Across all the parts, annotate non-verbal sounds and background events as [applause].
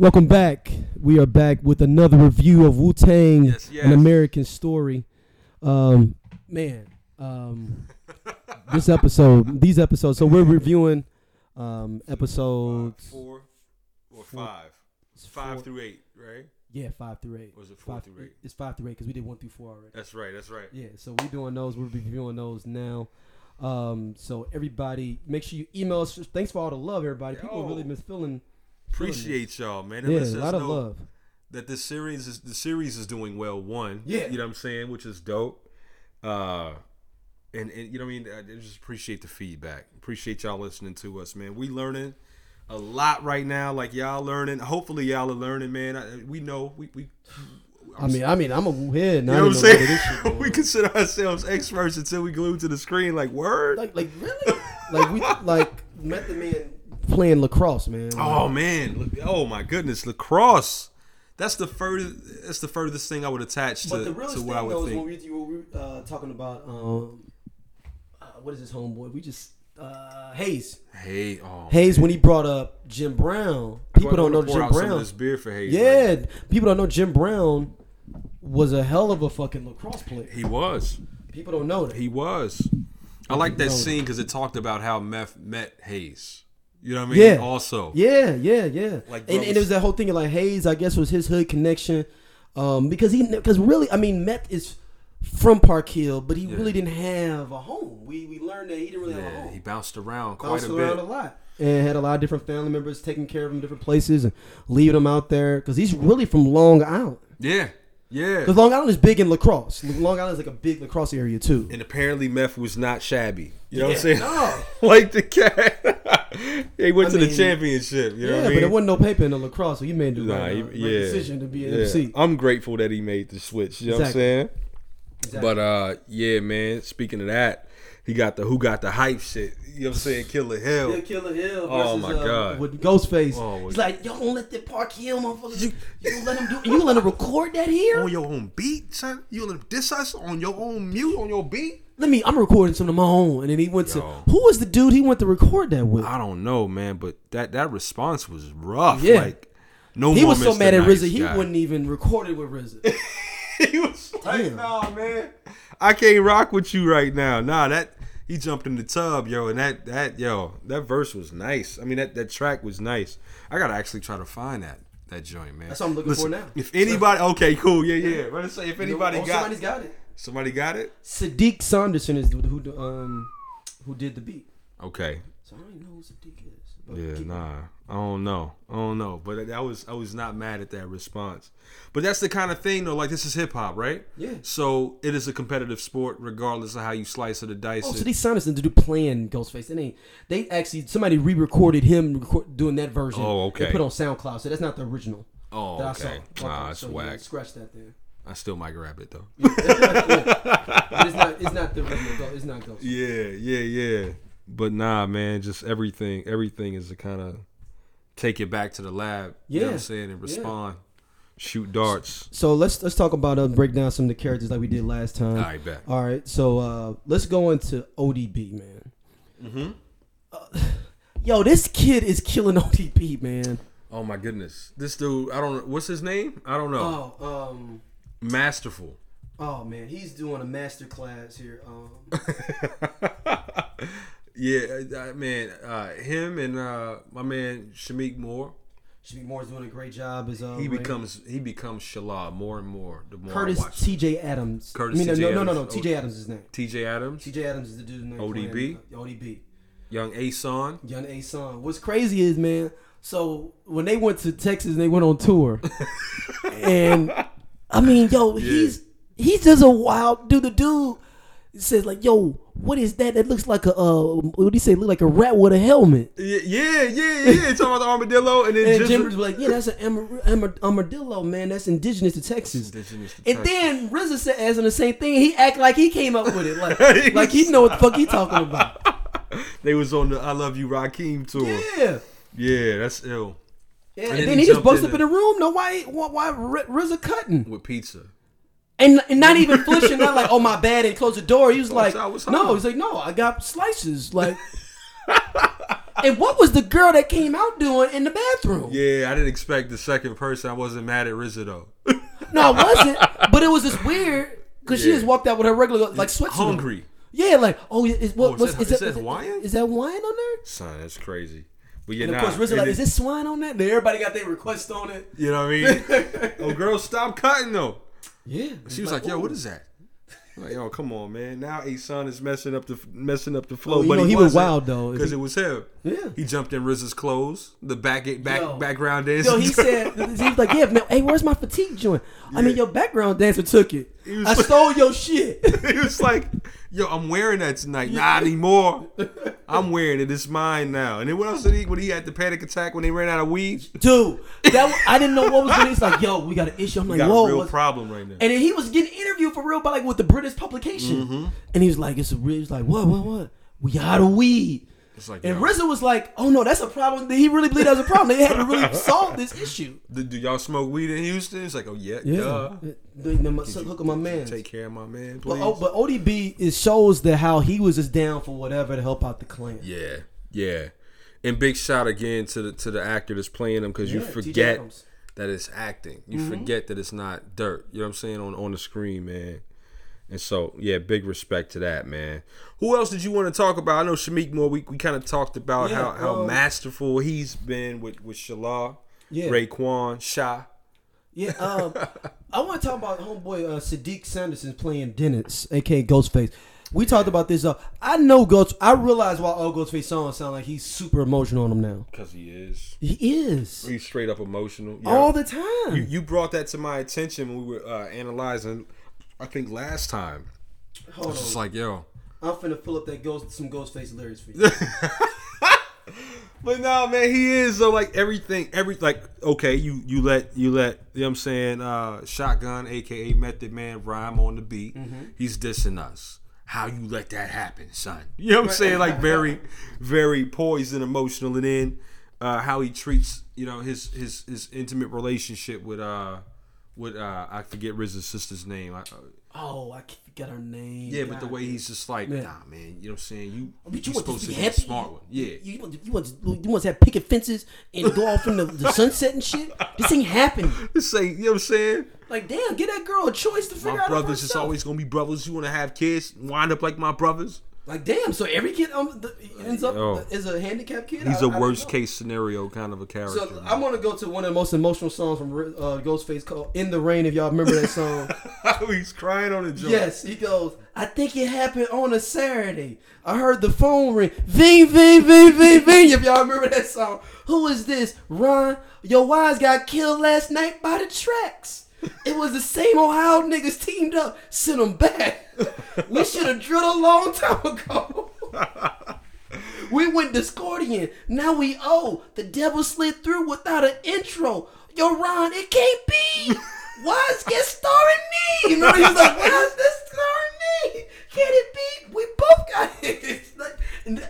Welcome back. We are back with another review of Wu Tang, Yes, an. American story. Um, man, um, [laughs] this episode, these episodes. So we're reviewing um, episodes. four or five. It's five through eight, right? Yeah, five through eight. Or is it four Five through eight? It's five through eight because we did one through four already. That's right. That's right. Yeah, so we're doing those. We're reviewing those now. Um, so everybody, make sure you email us. Thanks for all the love, everybody. People Yo. really been feeling. Appreciate y'all, man. It Yeah, lets a lot of know love. That this series is the series is doing well. One, Yeah. you know what I'm saying, which is dope. Uh, and and you know what I mean. I just appreciate the feedback. Appreciate y'all listening to us, man. We learning a lot right now. Like y'all learning. Hopefully y'all are learning, man. I, we know we we. I mean, I mean, I'm a head. You know what I'm saying? [laughs] we consider ourselves experts until we glued to the screen. Like word. like, like really, like we like [laughs] Method Man playing lacrosse, man. Oh man! Oh my goodness, lacrosse. That's the furthest. That's the furthest thing I would attach to, but the realest to thing what I though would is when think. we, when we uh, talking about um, uh, what is his homeboy? We just uh, Hayes. Hey, oh, Hayes when he brought up Jim Brown. People don't know Jim out some of Brown. this beer for Hayes. Yeah, people don't know Jim Brown was a hell of a fucking lacrosse player. he was. People don't know that. He was. I like that scene because it talked about how Meth met Hayes. You know what I mean? Yeah. Also, Yeah, yeah, yeah. Like, and, and it was that whole thing of like Hayes, I guess, was his hood connection. Um, because he, because really, I mean, Meth is from Park Hill, but he Yeah. really didn't have a home. We we learned that he didn't really have a home. he bounced around quite Bounced a around bit. a lot and had a lot of different family members taking care of him in different places and leaving him out there because he's really from Long Island. Yeah, yeah. Because Long Island is big in lacrosse. Long Island is like a big lacrosse area too. And apparently, Meth was not shabby. You know what I'm saying? no. [laughs] like the cat. [laughs] he went I to mean, the championship. You know yeah, what I mean? but there wasn't no paper in the lacrosse, so he made the Nah, right, he- right yeah, decision to be an yeah. MC. I'm grateful that he made the switch. You know Exactly. what I'm saying? Exactly. But uh, yeah, man. Speaking of that, he got the who got the hype shit. You know what I'm saying? Killer Hill. Yeah, Killer Hill. Oh, versus, my uh, God. With Ghostface. Oh, He's like, y'all don't let that Park Hill motherfuckers. You, you don't let him do. You let him record that here. On your own beat, son. You let him diss us on your own mute on your beat. Let me. I'm recording some of my own. And then he went to. Who was the dude he went to record that with? I don't know, man, but that that response was rough. Yeah. Like no he was so Mr. mad at Nice RZA, he wouldn't even record it with RZA. [laughs] [laughs] he was like, Damn. nah, man. I can't rock with you right now. Nah, that he jumped in the tub, yo, and that that yo, that verse was nice. I mean, that that track was nice. I gotta actually try to find that that joint, man. That's what I'm looking for now. If anybody, okay, cool, yeah, yeah. But say if anybody oh, got somebody's got it. somebody got it, Siddiq Saunderson is who um who did the beat. okay. So I don't even know who Siddiq is. Yeah, nah, I don't know, I don't know, but I was I was not mad at that response. But that's the kind of thing, though. Like this is hip hop, right? Yeah. So it is a competitive sport, regardless of how you slice or the dice. Oh, it. Siddiq Saunderson to do playing Ghostface. They ain't. They actually somebody re-recorded him record, doing that version. Oh, They okay. put on SoundCloud, so that's not the original. Oh, that okay. I saw. Nah, that's so yeah, whack. Scratch that there. I still might grab it though. But [laughs] it's not. It's not the original. It's not Ghost. yeah, yeah, yeah. But nah, man, just everything. Everything is a kind of take it back to the lab. You know what Yeah, I'm saying, and yeah. respond, shoot darts. So let's let's talk about uh, break down some of the characters like we did last time. All right, bet. All right. So uh, let's go into ODB, man. Mm-hmm. Yo, this kid is killing ODB, man. Oh my goodness, this dude. I don't. know What's his name? I don't know. Oh, um, Masterful. oh man, he's doing a master class here. Um, [laughs] yeah, uh, man. Uh, him and uh, my man Shameik Moore. Shameik Moore's doing a great job as uh, He becomes he becomes Shala more and more. The more Curtis T.J. Atoms. Curtis I mean, no, T.J. no, no, no, T.J. Atoms is his name. T.J. Atoms, T.J. Atoms is the dude's name. ODB? uh, ODB. Young Ason. Young Ason. What's crazy is, man, so when they went to Texas and they went on tour, [laughs] and I mean, yo, he's he's just a wild dude. The dude says like, yo, what is that? That looks like a uh, what do you say? Look like a rat with a helmet. Yeah, yeah, yeah, yeah. [laughs] Talking about the armadillo, and then And Jim was like, yeah, that's an amar- amar- armadillo, man. That's indigenous to Texas. Indigenous to And Texas. then RZA said, asking the same thing. He act like he came up with it, like [laughs] He like he know what the fuck he talking about. [laughs] they was on the "I Love You Rakim" tour. Yeah, Yeah. that's ill Yeah, And and, then then he he just in up in the room. No, why? Why, why RZA cutting? with pizza. And, and not even [laughs] flinching, not like, oh my bad, and close the door. He was like, no, he's like, no, I got slices. Like, and what was the girl that came out doing in the bathroom? Yeah, I didn't expect the second person. I wasn't mad at RZA though. [laughs] No, I wasn't. but it was just weird because she just walked out with her regular like on. Hungry. Yeah, like oh, is, what, Oh, is what's, that- is, is that, that is that- Hawaiian? Is that wine on there? Son, that's crazy. But yeah, And of nah, course, and like, it- is this swine on that? And everybody got their request on it. You know what I mean? [laughs] oh, girl, stop cutting though. Yeah, She was like, "Yo, what is that?" I'm Like, yo, come on, man. Now Ason is messing up the messing up the flow. Oh, but know, he, he was wild, though. because it was him. Yeah. he jumped in RZA's clothes, the back back Yo. background dance. Yo, he [laughs] said he was like, yeah, man, hey, where's my fatigue joint? I mean, your background dancer took it. I like- stole your shit. [laughs] he was like, "Yo, I'm wearing that tonight. [laughs] Not anymore. I'm wearing it. It's mine now." And then what else did he? When he had the panic attack when they ran out of weed, Dude, that was- I didn't know what was going on. He's like, yo, we got an issue. I'm like, got whoa. a real what's- problem right now. And then he was getting interviewed for real by like with the British publication. Mm-hmm. And he was like, it's a real, he was like, what, what, what? We out of weed. It's like, And yo, RZA was like, oh no, that's a problem. Did he really believe that was a problem? They had to really [laughs] solve this issue. do, do y'all smoke weed in Houston? It's like, oh yeah, Yeah. duh. The- the- my- Look at my man. Take care of my man, But, please. oh, but ODB is shows that how he was just down for whatever to help out the clan. Yeah, yeah. And big shout again to the to the actor that's playing him because you Yeah, TJ forget that it's acting. You Mm-hmm. forget that it's not dirt. You know what I'm saying on on the screen, man. And so yeah, big respect to that, man. Who else did you want to talk about? I know Shameik Moore. We, we kind of talked about Yeah, how, how um, masterful he's been with with Shala, Yeah. Raekwon, Sha. Yeah, [laughs] um, I want to talk about homeboy uh, Siddiq Saunderson playing Dennis, aka Ghostface. We talked about this. Uh, I know Ghost. I realize why all Ghostface songs sound like he's super emotional on them now. Because he is. He is He's straight up emotional. Yeah. all the time. you, you brought that to my attention when we were uh, analyzing. I think last time. Hold It's just on, like yo. I'm finna pull up that ghost some Ghostface lyrics for you. [laughs] But no, man, he is so like everything, every like okay, you you let you let you know what I'm saying, uh shotgun, aka Method Man rhyme on the beat. He's dissing us. How you let that happen, son? You know what I'm saying? Like very, [laughs] very poised and emotional, and then uh, how he treats you know his his his intimate relationship with uh with uh I forget RZA's sister's name. I, uh, oh, I forgot her name. yeah, but the God. way he's just like, Yeah. nah, man. You know what I'm saying? You But you you supposed to to be be the happy. smart one. Yeah. You, want, you want you want to have picket fences and go off in the, the [laughs] sunset and shit. This ain't happening. This ain't you know what I'm saying? Like, damn, get that girl a choice to figure My out. brothers, it's herself. always gonna be brothers. You want to have kids, wind up like my brothers. Like damn, so every kid um the, ends up Yo. is a handicapped kid. He's a a worst case scenario kind of a character. So I'm gonna go to one of the most emotional songs from uh, Ghostface called "In the Rain." If y'all remember that song, [laughs] He's crying on the joint. yes, he goes. I think it happened on a Saturday. I heard the phone ring, ving, ving, ving, ving, ving. If y'all remember that song, who is this? Ron, your wives got killed last night by the tracks. It was the same Ohio niggas teamed up, sent them back. [laughs] We should have drilled a long time ago. [laughs] We went Discordian. Now we owe. The devil slid through without an intro. Yo, Ron, it can't be. [laughs] Why is it starring me? You know, he's like, why is this starring me? Can it be? We both got it. Like,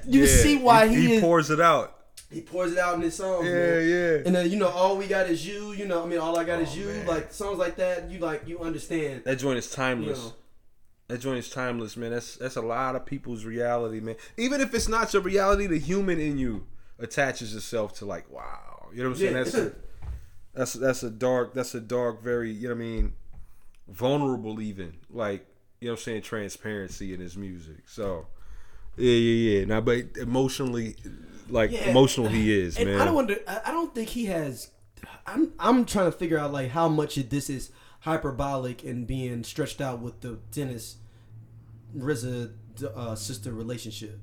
you Yeah, see why he, he, is. pours it out. He pours it out in his songs. Yeah, man. yeah. And then you know, all we got is you. You know, I mean, all I got oh, is you. man. Like songs like that, you like you understand. That joint is timeless. You know. That joint is timeless, man. That's that's a lot of people's reality, man. Even if it's not your reality, the human in you attaches itself to like, wow. You know what I'm saying? Yeah. That's a, that's that's a dark. That's a dark, very you know what I mean, vulnerable even. Like you know what I'm saying, transparency in his music. So yeah, yeah, yeah. Now, but emotionally, like Yeah. emotional he [sighs] is, And man. I don't wonder. I I don't think he has. I'm I'm trying to figure out like how much of this is hyperbolic and being stretched out with the Dennis RZA uh, sister relationship.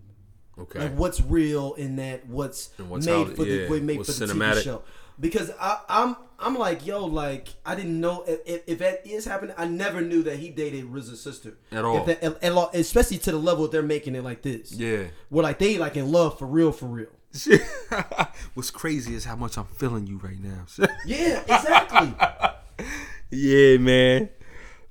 okay. Like what's real in that? What's, what's made out- for yeah, the made for the cinematic. TV show? Because I, I'm I'm like yo like I didn't know if, if, that is happening. I never knew that he dated RZA's sister At all. That, at- at all, especially to the level they're making it like this. yeah. where like they like in love for real, for real. [laughs] What's crazy is how much I'm feeling you right now. [laughs] Yeah, exactly. Yeah, man.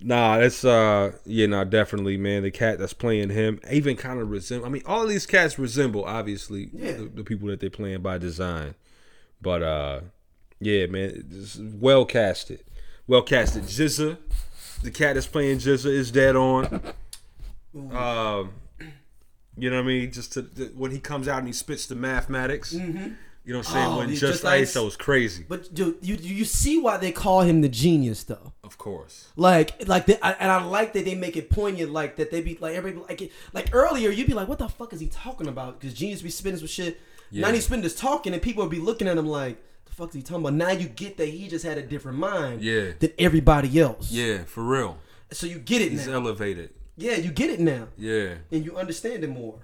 Nah, that's uh yeah, nah, definitely, man. The cat that's playing him even kind of resemble I mean, all these cats resemble obviously Yeah. the, the people that they're playing by design. But uh yeah, man, well casted. Well casted. GZA, the cat that's playing GZA is dead on. Um You know what I mean? Just to, to- when he comes out and he spits the mathematics. Mm-hmm. You know what I'm saying? Oh, when Just, Just Ice, that was crazy. But dude, you you see why they call him the genius though. Of course. Like, like, they, I, and I like that they make it poignant, like that they be like everybody like it. Like earlier, you'd be like, "What the fuck is he talking about?" Because genius be spitting some shit. Now Yeah. he's spitting this talking, and people would be looking at him like, "The fuck is he talking about?" Now you get that he just had a different mind, Yeah. than everybody else. Yeah, for real. So you get it He's now. elevated. Yeah, you get it now, Yeah. and you understand it more.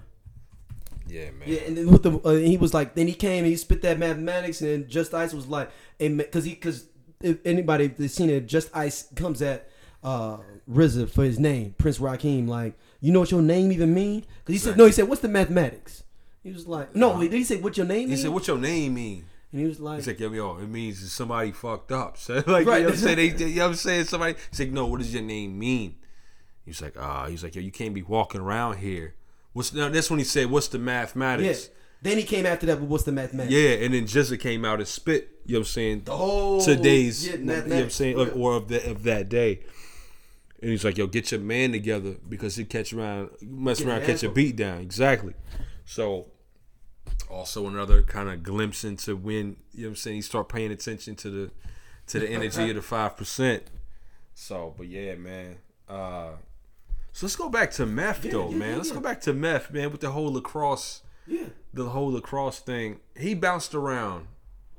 Yeah, man. Yeah, and then with the uh, he was like, then he came and he spit that mathematics, and Just Ice was like, because he because if anybody that's seen it, Just Ice comes at uh RZA for his name, Prince Rakeem, like, you know what your name even mean? Because he said no, he said, what's the mathematics? He was like, no, did he say what your name? Mean? He mean? said, "What your name mean?" and he was like, He's like, yo, yo, it means somebody fucked up. [laughs] So like, Right. you know what I'm saying? They, [laughs] they- you know what I'm saying? Somebody, he's like, no, what does your name mean? He's like, ah, he's like, yo, you can't be walking around here. What's now? That's when he said, what's the yeah. mathematics? Then he came after that with what's the mathematics? Yeah, and then GZA came out and spit. You know what I'm saying? The whole Today's, yeah, you know what I'm saying, of, or of the, of that day. And he's like, yo, get your man together because he catch around, mess Get around, catch a beat down. Exactly. So, also another kind of glimpse into when you know what I'm saying. You start paying attention to the to the [laughs] energy of the five percent. So, but yeah, man. Uh, so let's go back to meth though, yeah, man. yeah, let's yeah. go back to meth, man, with the whole lacrosse yeah. the whole lacrosse thing, he bounced around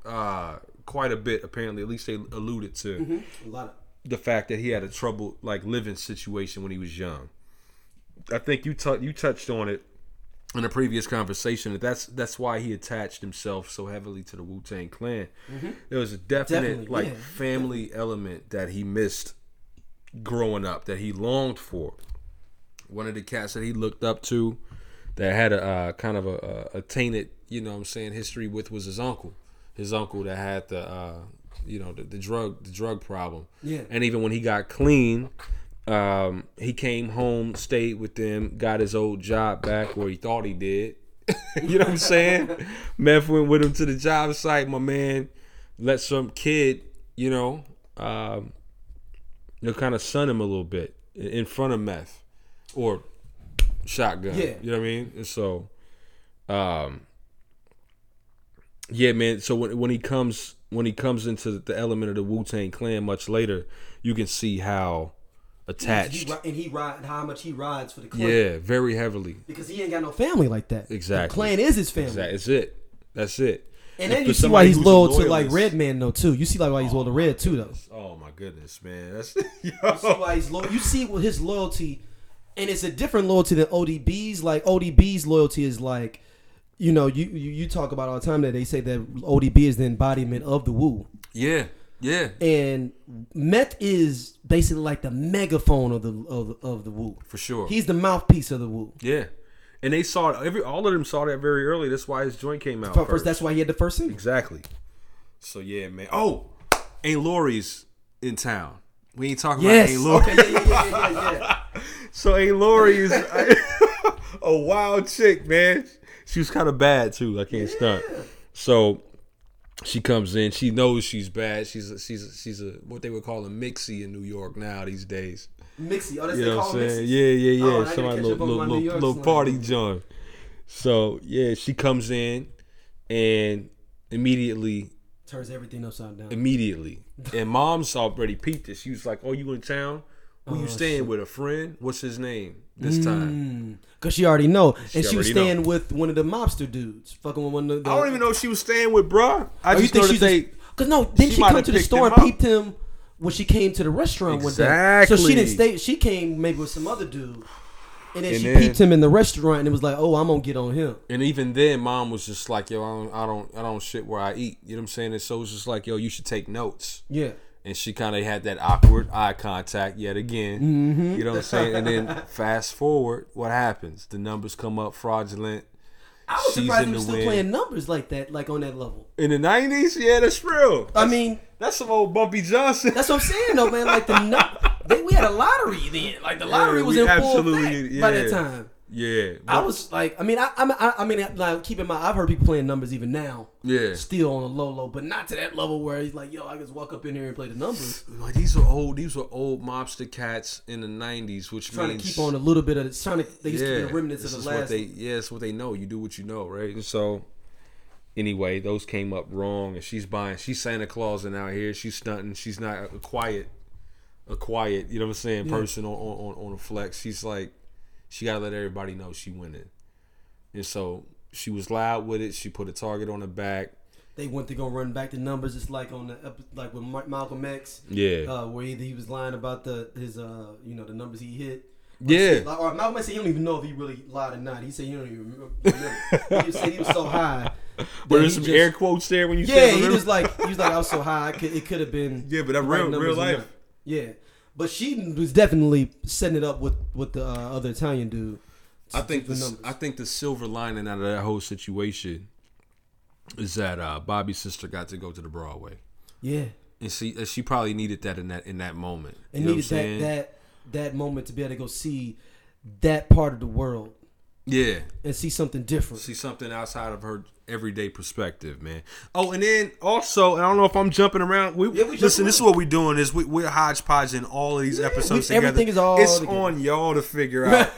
uh, quite a bit. Apparently, at least they alluded to A lot of the fact that he had a trouble like living situation when he was young. I think you tou- you touched on it in a previous conversation. That that's that's why he attached himself so heavily to the Wu Tang Clan. There was a definite Definitely, like yeah. family element that he missed growing up that he longed for. One of the cats that he looked up to that had a uh, kind of a, a, tainted, you know what I'm saying, history with was his uncle. His uncle that had the uh, you know, the, the drug the drug problem. Yeah. And even when he got clean, um, he came home, stayed with them, got his old job back where he thought he did. [laughs] you know what I'm saying? Meth went with him to the job site. My man let some kid, you know, um, you know, kind of sun him a little bit in front of meth or shotgun. Yeah. You know what I mean? And so, um, yeah, man. So when when he comes when he comes into the element of the Wu Tang Clan much later, you can see how attached. ri- and he ride how much he rides for the clan. Yeah, very heavily. Because he ain't got no family like that. Exactly. The clan is his family. That is it. That's it. And then you see why he's loyal to like Redman though too. You see like why he's loyal to Red too though. Oh my goodness, man. That's [laughs] You see why he's loyal. You see what his loyalty, and it's a different loyalty than ODB's. Like ODB's loyalty is like, you know, you you, you talk about all the time that they say that ODB is the embodiment of the Wu, yeah, yeah, and Meth is basically like the megaphone of the of, of the Wu. for sure. He's the mouthpiece of the Wu. yeah, and they saw it. Every all of them saw that very early. That's why his joint came out First, first. that's why he had the first single. exactly. So yeah, man. Oh, Aunt Lori's in town. We ain't talking Yes. about Aunt Lori. Okay. Yeah, yeah, yeah, yeah, yeah. [laughs] So Lori is [laughs] a wild chick, man. She was kind of bad too. I can't stunt. So she comes in. She knows she's bad. She's a, she's a, she's a what they would call a mixie in New York now these days. Mixie. Oh, that's You they know call what I'm saying? Mixie. Yeah, yeah, yeah. Oh, Somebody little little, little, little slang. party joint. So yeah, she comes in and immediately Turns everything upside down. immediately. And mom's already peeped it. She was like, "Oh, you in town? Who Oh, you staying with? A friend? What's his name this time?" Mm, Cause she already know, She and she was already know. staying with one of the mobster dudes, fucking with one of the. I don't even know if she was staying with bruh. I Oh, you think that they. just, Cause no, then she she, come to the store and peeped him when she came to the restaurant one day. So she didn't stay. She came maybe with some other dude, and then And she then- peeped him in the restaurant and it was like, oh, I'm gonna get on him. And even then, mom was just like, "Yo, I don't, I don't, I don't shit where I eat." You know what I'm saying? And so it was just like, "Yo, you should take notes." Yeah. And she kind of had that awkward eye contact yet again. Mm-hmm. You know what I'm saying? And then [laughs] fast forward, what happens? The numbers come up fraudulent. I was She's surprised he was the still win. playing numbers like that, like on that level. In the '90s, yeah, that's real. I mean, That's some old Bumpy Johnson. that's what I'm saying though, man. Like the [laughs] nu- they, we had a lottery then. Like the lottery Yeah, was in full effect by that time. Yeah, I was like, I mean, I, I, I- mean, like, keep in mind, I've heard people playing numbers even now, yeah. still on a low low, but not to that level where he's like, yo, I just walk up in here and play the numbers. [sighs] Like these are old. These were old mobster cats in the '90s, which Trying means to keep on a little bit of, it, trying to, they used to yeah, be the remnants of the what last. they yeah, it's what they know. You do what you know, right? And so, anyway, those came up wrong, and she's buying. She's Santa Claus and out here. She's stunting. She's not a quiet, a quiet. You know what I'm saying? Yeah. Person on on on a flex. She's like, she gotta let everybody know she winning, and so she was loud with it. She put a target on her back. they went to go run back the numbers. It's like on the like with Ma- Malcolm X, Yeah, uh, where either he was lying about the his uh you know the numbers he hit. Or Yeah. said- Or Malcolm X said he don't even know if he really lied or not. He said he don't even remember. remember. [laughs] he said he was so high. but there's some just- air quotes there when you Yeah, said he was like he was like I was so high. I could, it could have been Yeah, but that right real- real life. Yeah, but she was definitely setting it up with with the uh, other Italian dude. I think the. I think the silver lining out of that whole situation is that uh, Bobby's sister got to go to the Broadway, Yeah, and she she probably needed that in that in that moment. and You know needed what I'm that saying? that that moment to be able to go see that part of the world yeah, and see something different. see something outside of her everyday perspective, man. Oh, and then also, I don't know if I'm jumping around. We, Yeah, we listen. jumping This is what we're doing is we, we're hodgepodging all of these episodes we- together. everything is all It's together. on y'all to figure [laughs] out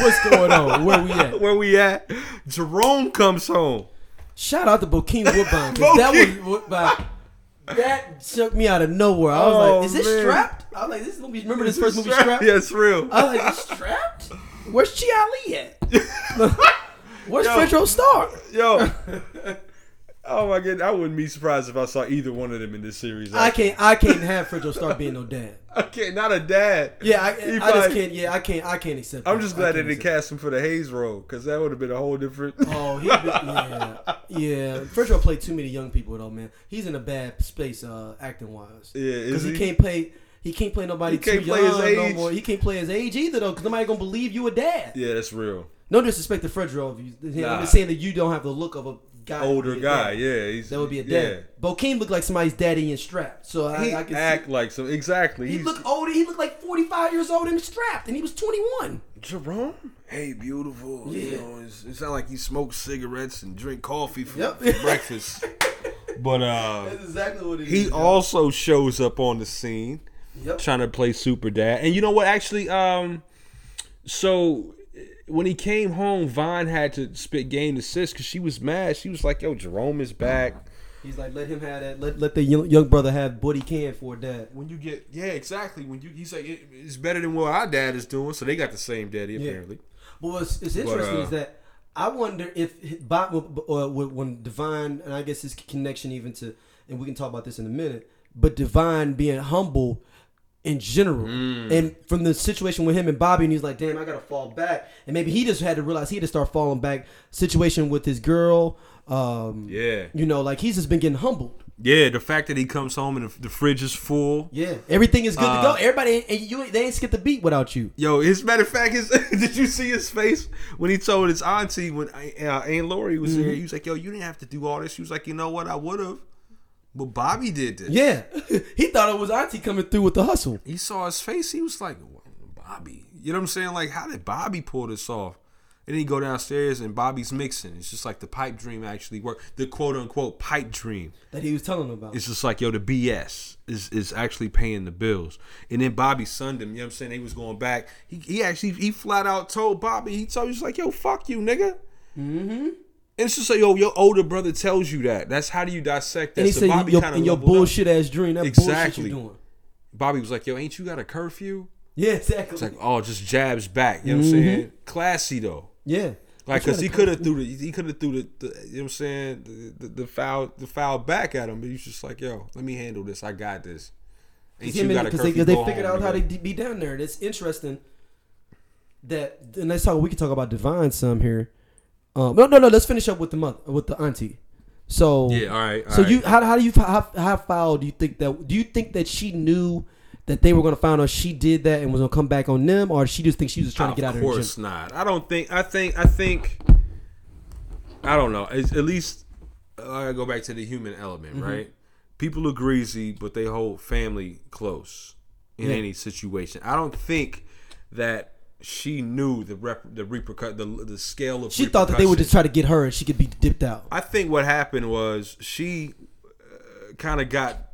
What's going on? Where we at? [laughs] where we at. Jerome comes home. Shout out to Bokeem Woodbine. 'cause That was Woodbine. That shook me out of nowhere. I was Oh, like, "Is this man. strapped?" I was like, "This movie." Remember this first movie, Strapped? Yeah, it's real. I was like, "Is strapped? Where's Chi Ali at? [laughs] Where's Yo. Fredro Starr?" Yo. [laughs] Oh my god, I wouldn't be surprised if I saw either one of them in this series. I can't. I can't have Fredro Starr being no dad. [laughs] Okay, not Not a dad. Yeah, I, I just can't. Yeah, I can't. I can't accept. I'm that. just I glad they can't didn't cast him for the Hayes role because that would have been a whole different. Oh, he yeah, yeah. Fredro played too many young people though, man. He's in a bad space, uh, acting wise. Yeah, is because he? he? can't play. He can't play nobody He can't too play his young no more. He can't play his age either though, because nobody gonna believe you a dad. Yeah, that's real. No disrespect to Fredro, if Nah. I'm just saying that you don't have the look of a guy. Older guy, dad. yeah. He's, That would be a yeah. dad. Bokeem looked like somebody's daddy in strapped. So I, He I can act see. like so exactly. He He's looked older. He looked like 45 years old and strapped, and he was 21. Jerome. Hey, beautiful. You Yeah. know, it's, it's not like he smokes cigarettes and drink coffee for, Yep. for breakfast. [laughs] But uh, That's exactly what it he is. also shows up on the scene. Yep. trying to play super dad. And you know what? Actually, um, so when he came home, Vaughn had to spit game to sis because she was mad. She was like, "Yo, Jerome is back." He's like, let him have that. Let, let the young, young brother have what he can for dad. When you get, yeah, exactly. When you, he's like, it, it's better than what our dad is doing. So they got the same daddy Yeah. apparently. But what's it's interesting uh, is that I wonder if Bob, uh, when Divine, and I guess his connection even to, and we can talk about this in a minute, but Divine being humble in general, Mm. and from the situation with him and Bobby, and he's like, damn, I gotta fall back, and maybe he just had to realize he had to start falling back. Situation with his girl, um, Yeah, you know, like he's just been getting humbled. yeah. The fact that he comes home and the, the fridge is full. Yeah, everything is good to go. Uh, Everybody, and you, they ain't skip the beat without you. Yo, his matter of fact, his [laughs] did you see his face when he told his auntie when uh, Aunt Lori was Mm-hmm. here? He was like, "Yo, you didn't have to do all this." She was like, "You know what? I would have." But Bobby did this. Yeah, [laughs] he thought it was Auntie coming through with the hustle. He saw his face. He was like, Bobby. You know what I'm saying? Like, how did Bobby pull this off? And then he go downstairs and Bobby's mixing. It's just like the pipe dream actually worked. The quote unquote pipe dream. that he was telling about. It's just like, yo, the BS is, is actually paying the bills. And then Bobby sunned him. You know what I'm saying? He was going back. He, he actually, he flat out told Bobby, he told, he was like, yo, fuck you, nigga. mm-hmm. And it's just like, yo, your older brother tells you that. That's how do you dissect that? And he So said, Bobby your, in your leveled up. bullshit ass dream, that Exactly. bullshit you doing. Bobby was like, yo, ain't you got a curfew? Yeah, exactly. It's like, oh, just jabs back. You know what I'm Mhm. saying? Classy though. yeah. Like, cause he could have threw the he could have threw the, the you know what I'm saying the, the, the foul the foul back at him, but he's just like, yo, let me handle this. I got this. Ain't you got a curfew? they, 'cause they Go figured out how to be down there. It's interesting that, and let's talk, we can talk about Divine some here. Um, no, no, no, let's finish up with the mother, with the auntie. So, Yeah, all right. all so right. you, how, how do you, how, how foul do you think that, do you think that she knew that they were going to find out she did that and was going to come back on them, or she just think she was just trying to get out of Of course not. I don't think. I think. I think. I don't know. It's, at least I go back to the human element, Mm-hmm. right? People are greasy, but they hold family close in Yeah. any situation. I don't think that she knew the rep, the repercut the the scale of. She thought that they would just try to get her and she could be dipped out. I think what happened was she uh, kind of got.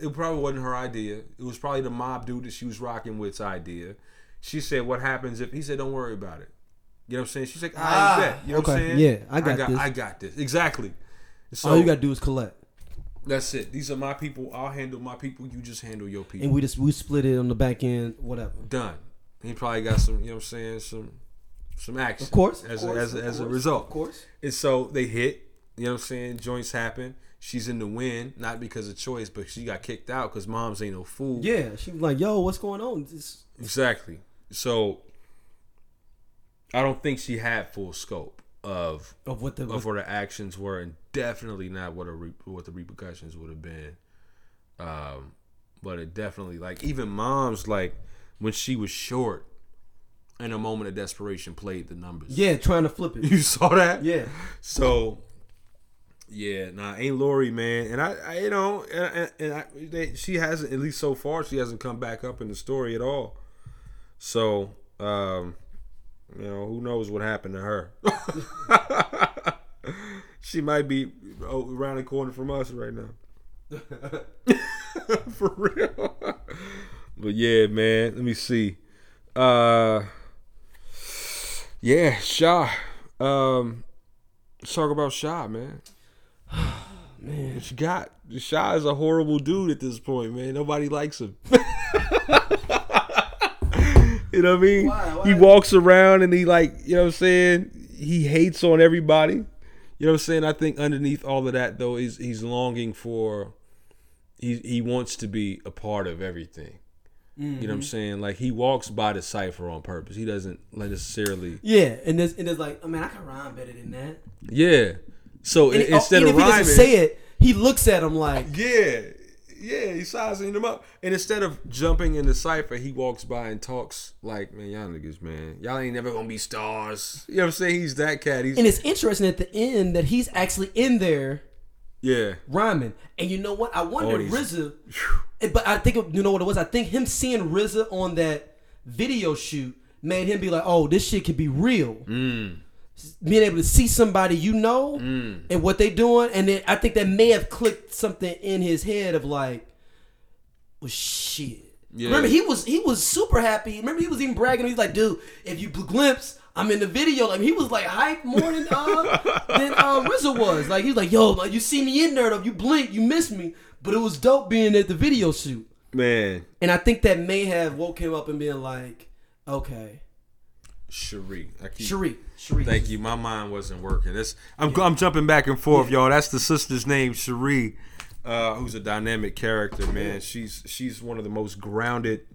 It probably wasn't her idea. It was probably the mob dude that she was rocking with's idea. She said, "What happens if?" He said, "Don't worry about it." You know what I'm saying? She's like, "I Ah, bet." You know what I'm saying? Yeah, I got this. I got this. Exactly. So All you gotta do is collect, that's it. These are my people. I'll handle my people. You just handle your people. and we just we split it on the back end, whatever. Done. He probably got some. You know what I'm saying? Some some action. Of course, As of a, as a, of as a result. of course. And so they hit. You know what I'm saying? Joints happen. She's in the win, not because of choice, but she got kicked out because moms ain't no fool. Yeah, she was like, "Yo, what's going on?" This- Exactly. So I don't think she had full scope of of what the of what her actions were, and definitely not what a re- what the repercussions would have been. Um, but it definitely like even moms like when she was short, in a moment of desperation, played the numbers. yeah, trying to flip it. [laughs] You saw that? Yeah, So, yeah, nah, ain't Lori, man, and I, I you know, and, and, I, they, she hasn't, at least so far, she hasn't come back up in the story at all. So, um, you know, who knows what happened to her? [laughs] she might be around the corner from us right now. [laughs] For real. But yeah, man, let me see. Uh, yeah, Shaw. Um, let's talk about Shaw, man. [sighs] man. What you got? Shaw is a horrible dude at this point, man. Nobody likes him. [laughs] you know what I mean? Why? Why? He walks around and he like, you know what I'm saying? He hates on everybody. You know what I'm saying? I think underneath all of that though is he's longing for he he wants to be a part of everything. You know what I'm mm-hmm. saying? Like he walks by the cipher on purpose. He doesn't like necessarily Yeah, and there's and there's like, oh man, I can rhyme better than that. Yeah. So And in- he- instead even of if he rhyming, doesn't say it, he looks at him like, yeah, yeah, he's sizing them up. And instead of jumping in the cipher, he walks by and talks like, "Man, y'all niggas, man, y'all ain't never gonna be stars." You know what I'm saying? He's that cat. He's and it's interesting at the end that he's actually in there yeah, rhyming. And you know what? I wonder these- RZA, but I think you know what it was. I think him seeing RZA on that video shoot made him be like, "Oh, this shit could be real." Mm. Being able to see somebody you know and what they doing, and then I think that may have clicked something in his head of like, "Well, shit." Yeah. Remember, he was he was super happy. Remember, he was even bragging. He's like, "Dude, if you glimpse." I'm in the video. Like he was like hype more than uh than uh RZA was. Like he was like, yo, like you see me in there though. You blink, you miss me. But it was dope being at the video shoot. man. And I think that may have woke him up and being like, okay, Cherie, I keep. Cherie, Cherie. Thank you. My mind wasn't working. This I'm I'm jumping back and forth, y'all. That's the sister's name, Cherie, uh, who's a dynamic character, man. She's she's one of the most grounded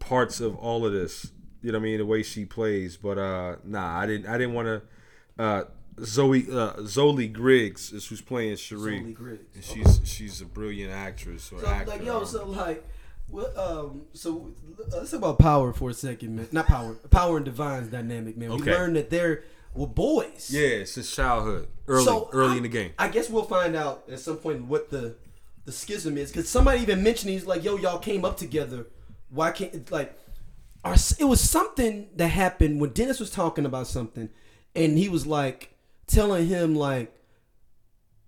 parts of all of this. You know what I mean? The way she plays. But uh nah, I didn't I didn't want to uh Zoe uh Zolee Griggs is who's playing Cherie. Zolee Griggs. And she's she's a brilliant actress or So actor. like, yo, so like, what? Um, so let's talk about power for a second, man. Not power, power and divine's dynamic, man. We learned that they're well boys. yeah, since childhood. Early So early I- in the game. I guess we'll find out at some point what the the schism is because somebody even mentioned he's like, "Yo, y'all came up together. Why can't like?" Our, it was something that happened when Dennis was talking about something, and he was like telling him like,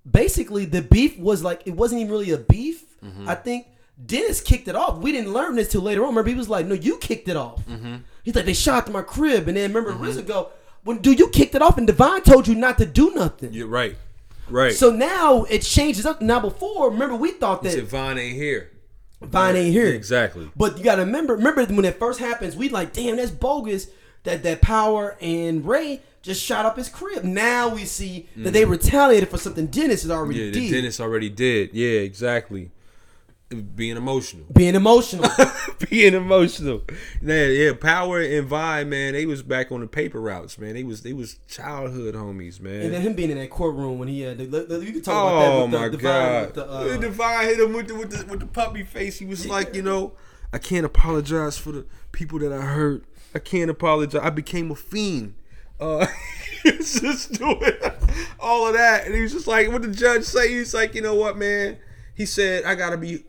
basically the beef was like it wasn't even really a beef. Mm-hmm. I think Dennis kicked it off. We didn't learn this till later on. Remember, he was like, "No, you kicked it off." Mm-hmm. He's like, "They shot my crib," and then remember RZA go, "When dude, you kicked it off, and Divine told you not to do nothing." You're right. Right. So now it changes up. Now before, remember we thought that Vaughn ain't here. Vine ain't here. Exactly. But you gotta remember, remember when it first happens, we like, damn, that's bogus. That that Power and Ray just shot up his crib. Now we see that they mm-hmm. retaliated for something Dennis had already. Yeah, did. Dennis already did. Yeah, exactly. Being emotional. [laughs] being emotional. [laughs] Being emotional. Yeah, yeah. Power and Vibe, man, they was back on the paper routes, man. They was they was childhood homies, man. and then him being in that courtroom when he had, the, the, you can talk about that oh with the my Divine, god. with the, The uh, Divine hit him with the, with the with the puppy face. He was like, you know, I can't apologize for the people that I hurt. I can't apologize. I became a fiend. Uh, [laughs] he was just doing all of that, and he was just like, what the judge say? He's like, you know what, man? He said, I gotta be.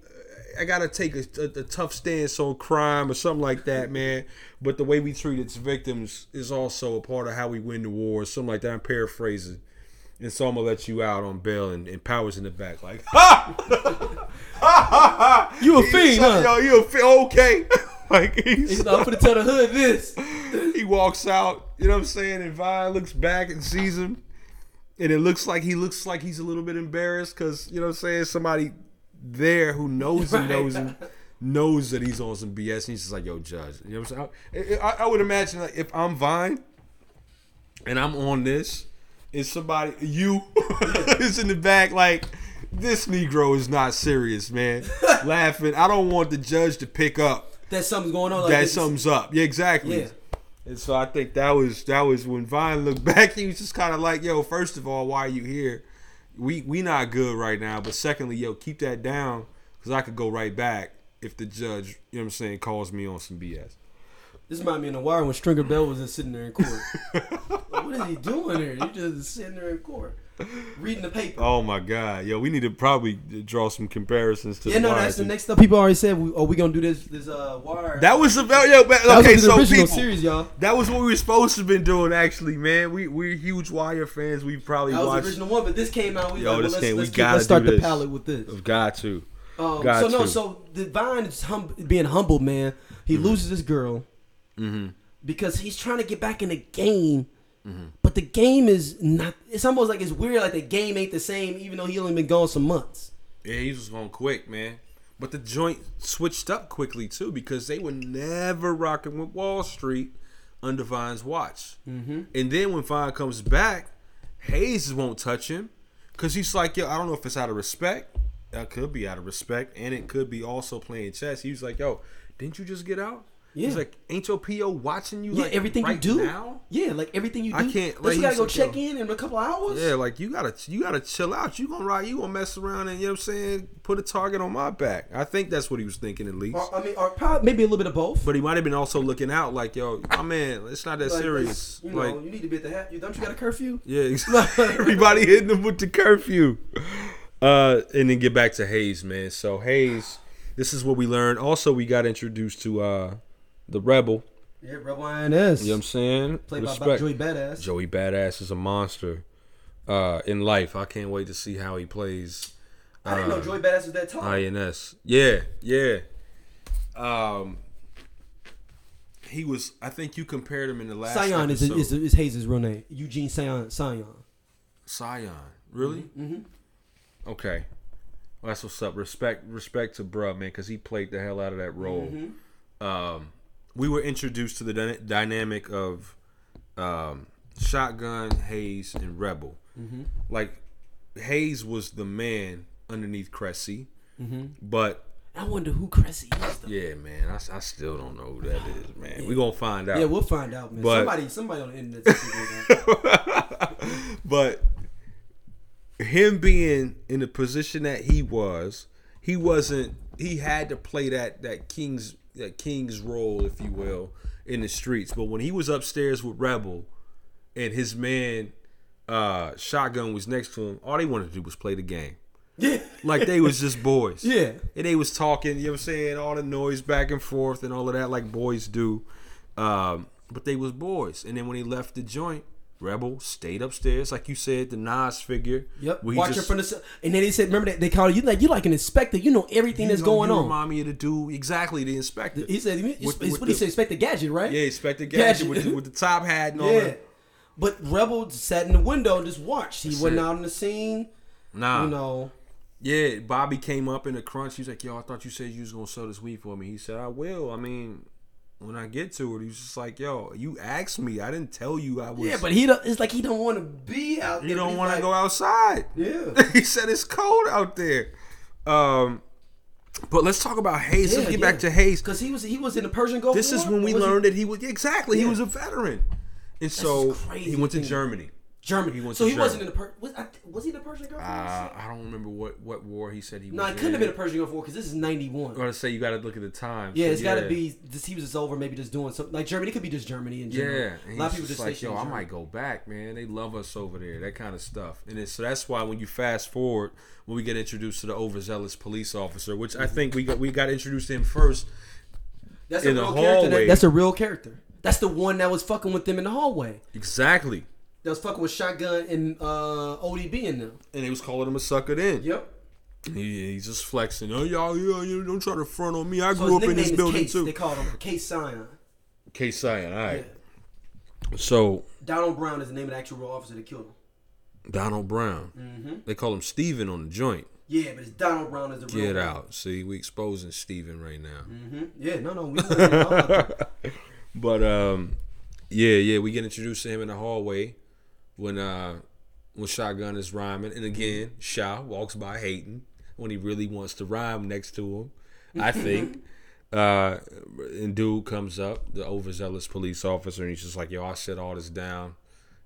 I gotta take a, a, a tough stance on crime or something like that, man. But the way we treat its victims is also a part of how we win the war, or something like that. I'm paraphrasing. And so I'm gonna let you out on bail, and, and powers in the back, like, ha, [laughs] You a fiend, huh? Yo, you a fiend? Okay. [laughs] like he's, He's not gonna tell the hood this. [laughs] he walks out. You know what I'm saying? And Vine looks back and sees him, and it looks like he looks like he's a little bit embarrassed because you know what I'm saying. Somebody there who knows him Right. knows him knows that he's on some BS, and he's just like, "Yo, judge." You know what I'm saying? I, I, I would imagine like if I'm Vine and I'm on this, is somebody you [laughs] is in the back like. This Negro is not serious, man. [laughs] Laughing. I don't want the judge to pick up That something's going on. Like that sums up. Yeah, exactly. Yeah. And so I think that was that was when Vine looked [laughs] back. He was just kind of like, "Yo, first of all, why are you here? We we not good right now. But secondly, yo, keep that down because I could go right back if the judge, you know what I'm saying, calls me on some BS." This reminded me in the wire when Stringer Bell was just sitting there in court. [laughs] Like, what is he doing here? He just sitting there in court, reading the paper. Oh my God, yo, we need to probably draw some comparisons to yeah, the no, that's the next stuff. People already said, we, "Oh, we gonna do this this uh wire." That was about yo. but- That Okay, the so people, series, y'all. that was what we were supposed to have been doing. Actually, man, we we're huge Wire fans. We probably That was watched. the original one, but this came out. We Yo, like, well, this let's, came- we let's, keep, gotta let's start the palette with this. We've got to. Um, Got so no, to. so Divine is hum- being humbled, man. He loses his girl Mm-hmm. because he's trying to get back in the game, but the game is not. It's almost like it's weird. Like the game ain't the same, even though he only been gone some months. Yeah, he was going quick, man. But the joint switched up quickly too because they were never rocking with Wall Street under Vine's watch. Mm-hmm. And then when Vine comes back, Hayes won't touch him because he's like, yo, I don't know if it's out of respect. That could be out of respect, and it could be also playing chess. He was like, yo, didn't you just get out? Yeah. He's like, ain't your PO watching you? Yeah, like, everything right you do. now? Yeah, like everything you do. I can't- like, you gotta go check yo. in in a couple hours. Yeah, like you gotta you gotta chill out. You gonna ride, you gonna mess around and you know what I'm saying, put a target on my back. I think that's what he was thinking at least. Or, I mean, or probably maybe a little bit of both. But he might have been also looking out like, yo, my man, it's not that Like, serious. You know, Like, you need to be at the hat. Don't you got a curfew? yeah, [laughs] exactly. [laughs] everybody hitting him with the curfew. Uh, and then get back to Hayes, man. So Hayes, this is what we learned. Also, we got introduced to uh the rebel. Yeah, Rebel INS. You know what I'm saying? Played by Joey Badass. Joey Badass is a monster. Uh, in life, I can't wait to see how he plays I didn't know Joey Badass was that tall. INS. Yeah, yeah. Um, he was. I think you compared him in the last. Sion is, is, is Hayes' real name. Eugene Sion. Sion. Sion. Really? Mm-hmm. Okay. Well, that's what's up. Respect, respect to bruh, man, because he played the hell out of that role. Um, we were introduced to the dyna- dynamic of um, Shotgun, Hayes, and Rebel. Like Hayes was the man underneath Cressy, but I wonder who Cressy is. Though. yeah, man, I, I still don't know who that is, man. We gonna find out. Yeah, we'll find out, man. But- somebody, somebody on the internet. [laughs] but him being in the position that he was, he wasn't. He had to play that that king's that king's role, if you will, in the streets. But when he was upstairs with Rebel, and his man uh, Shotgun was next to him, all they wanted to do was play the game. yeah, Like they was just boys. [laughs] yeah. And they was talking, you know what I'm saying, all the noise back and forth and all of that like boys do. Um, but they was boys. And then when he left the joint, Rebel stayed upstairs, like you said, the Nas figure. Yep. Watching from the and then they said, remember that they called you like you like an inspector. You know everything you that's know, going on. Remind me of the dude, exactly, the inspector. He said, With- it's with what he the- said, Inspector Gadget, right? yeah, Inspector Gadget Gadget. with, the, with the top hat and all Yeah. that. But Rebel sat in the window and just watched. He That's wasn't it. out on the scene. Nah. You know. Yeah, Bobby came up in a crunch. He was like, "Yo, I thought you said you was gonna sell this weed for me." He said, "I will." I mean, when I get to it, he's just like, "Yo, you asked me. I didn't tell you I was." Yeah, but he don't, it's like he don't want to be out there. but don't want to like, go outside. Yeah. [laughs] he said it's cold out there. Um, but let's talk about Hayes. Yeah, let's get yeah. back to Hayes. Because he was he was in the Persian Gulf. This is when we Was he- learned that he was exactly he was a veteran, and so crazy he went to thing. Germany. Germany. He so he wasn't in the per- was, I, was he in the Persian Gulf? Uh, I don't remember what, what war he said he no, was it couldn't have been a Persian Gulf War because this is ninety one. I one. was gonna say you got to look at the time. Yeah, So, it's got to be. Just, he was just over, maybe just doing something. Like Germany, it could be just Germany and general. Yeah, a lot of people just like, yo, I Germany. might go back, man. They love us over there, that kind of stuff. And so that's why when you fast forward, when we get introduced to the overzealous police officer, which I think we got we got introduced to him first. That's in a the real character. hallway. That, that's a real character. That's the one that was fucking with them in the hallway. Exactly, That was fucking with Shotgun and uh, ODB in them. and they was calling him a sucker then. Yep. He, he's just flexing. Oh y'all, y'all, you don't try to front on me. I So grew up in this building Case. too. They called him Case Sion. K. Cyan, All right. Yeah. So Donald Brown is the name of the actual real officer that killed him. Donald Brown, Mm-hmm. they call him Steven on the joint. Yeah, but it's Donald Brown as the real. Get out. See, we exposing Steven right now. Mm-hmm. Yeah, no, no, we. [laughs] But um, yeah, yeah, we get introduced to him in the hallway when uh when Shotgun is rhyming, and again, Shaw walks by hating when he really wants to rhyme next to him. I think. [laughs] uh, and dude comes up, the overzealous police officer, and he's just like, "Yo, I set all this down."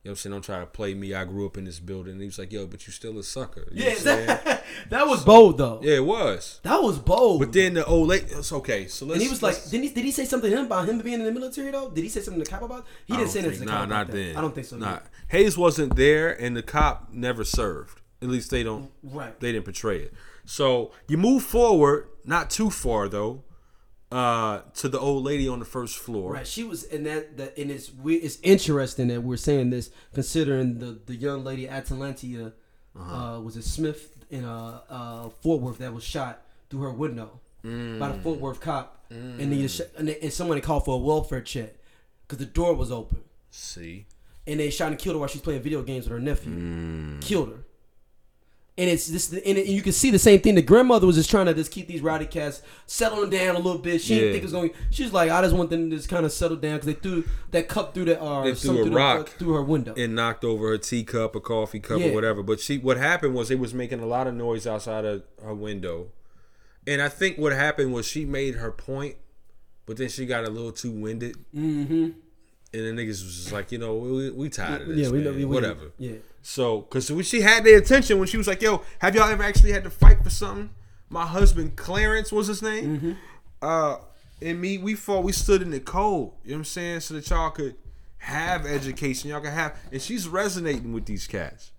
You know what I'm saying? Don't try to play me. I grew up in this building. And he was like, "Yo, but you still a sucker." You yeah, what I'm saying? that, [laughs] that was bold though. yeah, it was. That was bold. But then the old lady, it's okay. So let's. and he was like, did he, did he say something to him about him being in the military though? Did he say something to the cop about? He I didn't say anything to the Nah, cop not then. I don't think so. Nah, either. Hayes wasn't there, and the cop never served. At least they don't. Right. They didn't portray it. So you move forward, not too far though, uh, to the old lady on the first floor. Right, she was, and that, that and it's we, it's interesting that we're saying this, considering the the young lady Atatiana Uh-huh. uh was a Smith in uh, uh Fort Worth that was shot through her window Mm. by the Fort Worth cop, and then sh- and, and somebody called for a welfare check because the door was open, See, and they shot and killed her while she's playing video games with her nephew, Mm. killed her. And it's this, and, it, you can see the same thing. The grandmother was just trying to just keep these rowdy cats settling down a little bit. She Yeah. didn't think it was going. She's like, I just want them to just kind of settle down because they threw that cup through that uh, They threw a the- rock. through her window. and knocked over her teacup, a coffee cup, Yeah. or whatever. But she, what happened was, it was making a lot of noise outside of her window, and I think what happened was she made her point, but then she got a little too winded. mm-hmm. And the niggas was just like, you know, we, we tired of this, Yeah. We, we- whatever. Yeah. So, because she had their attention, when she was like, "Yo, have y'all ever actually had to fight for something?" My husband Clarence was his name. Mm-hmm. Uh, and me, we fought. We stood in the cold. You know what I'm saying? So that y'all could have education. Y'all could have. And she's resonating with these cats.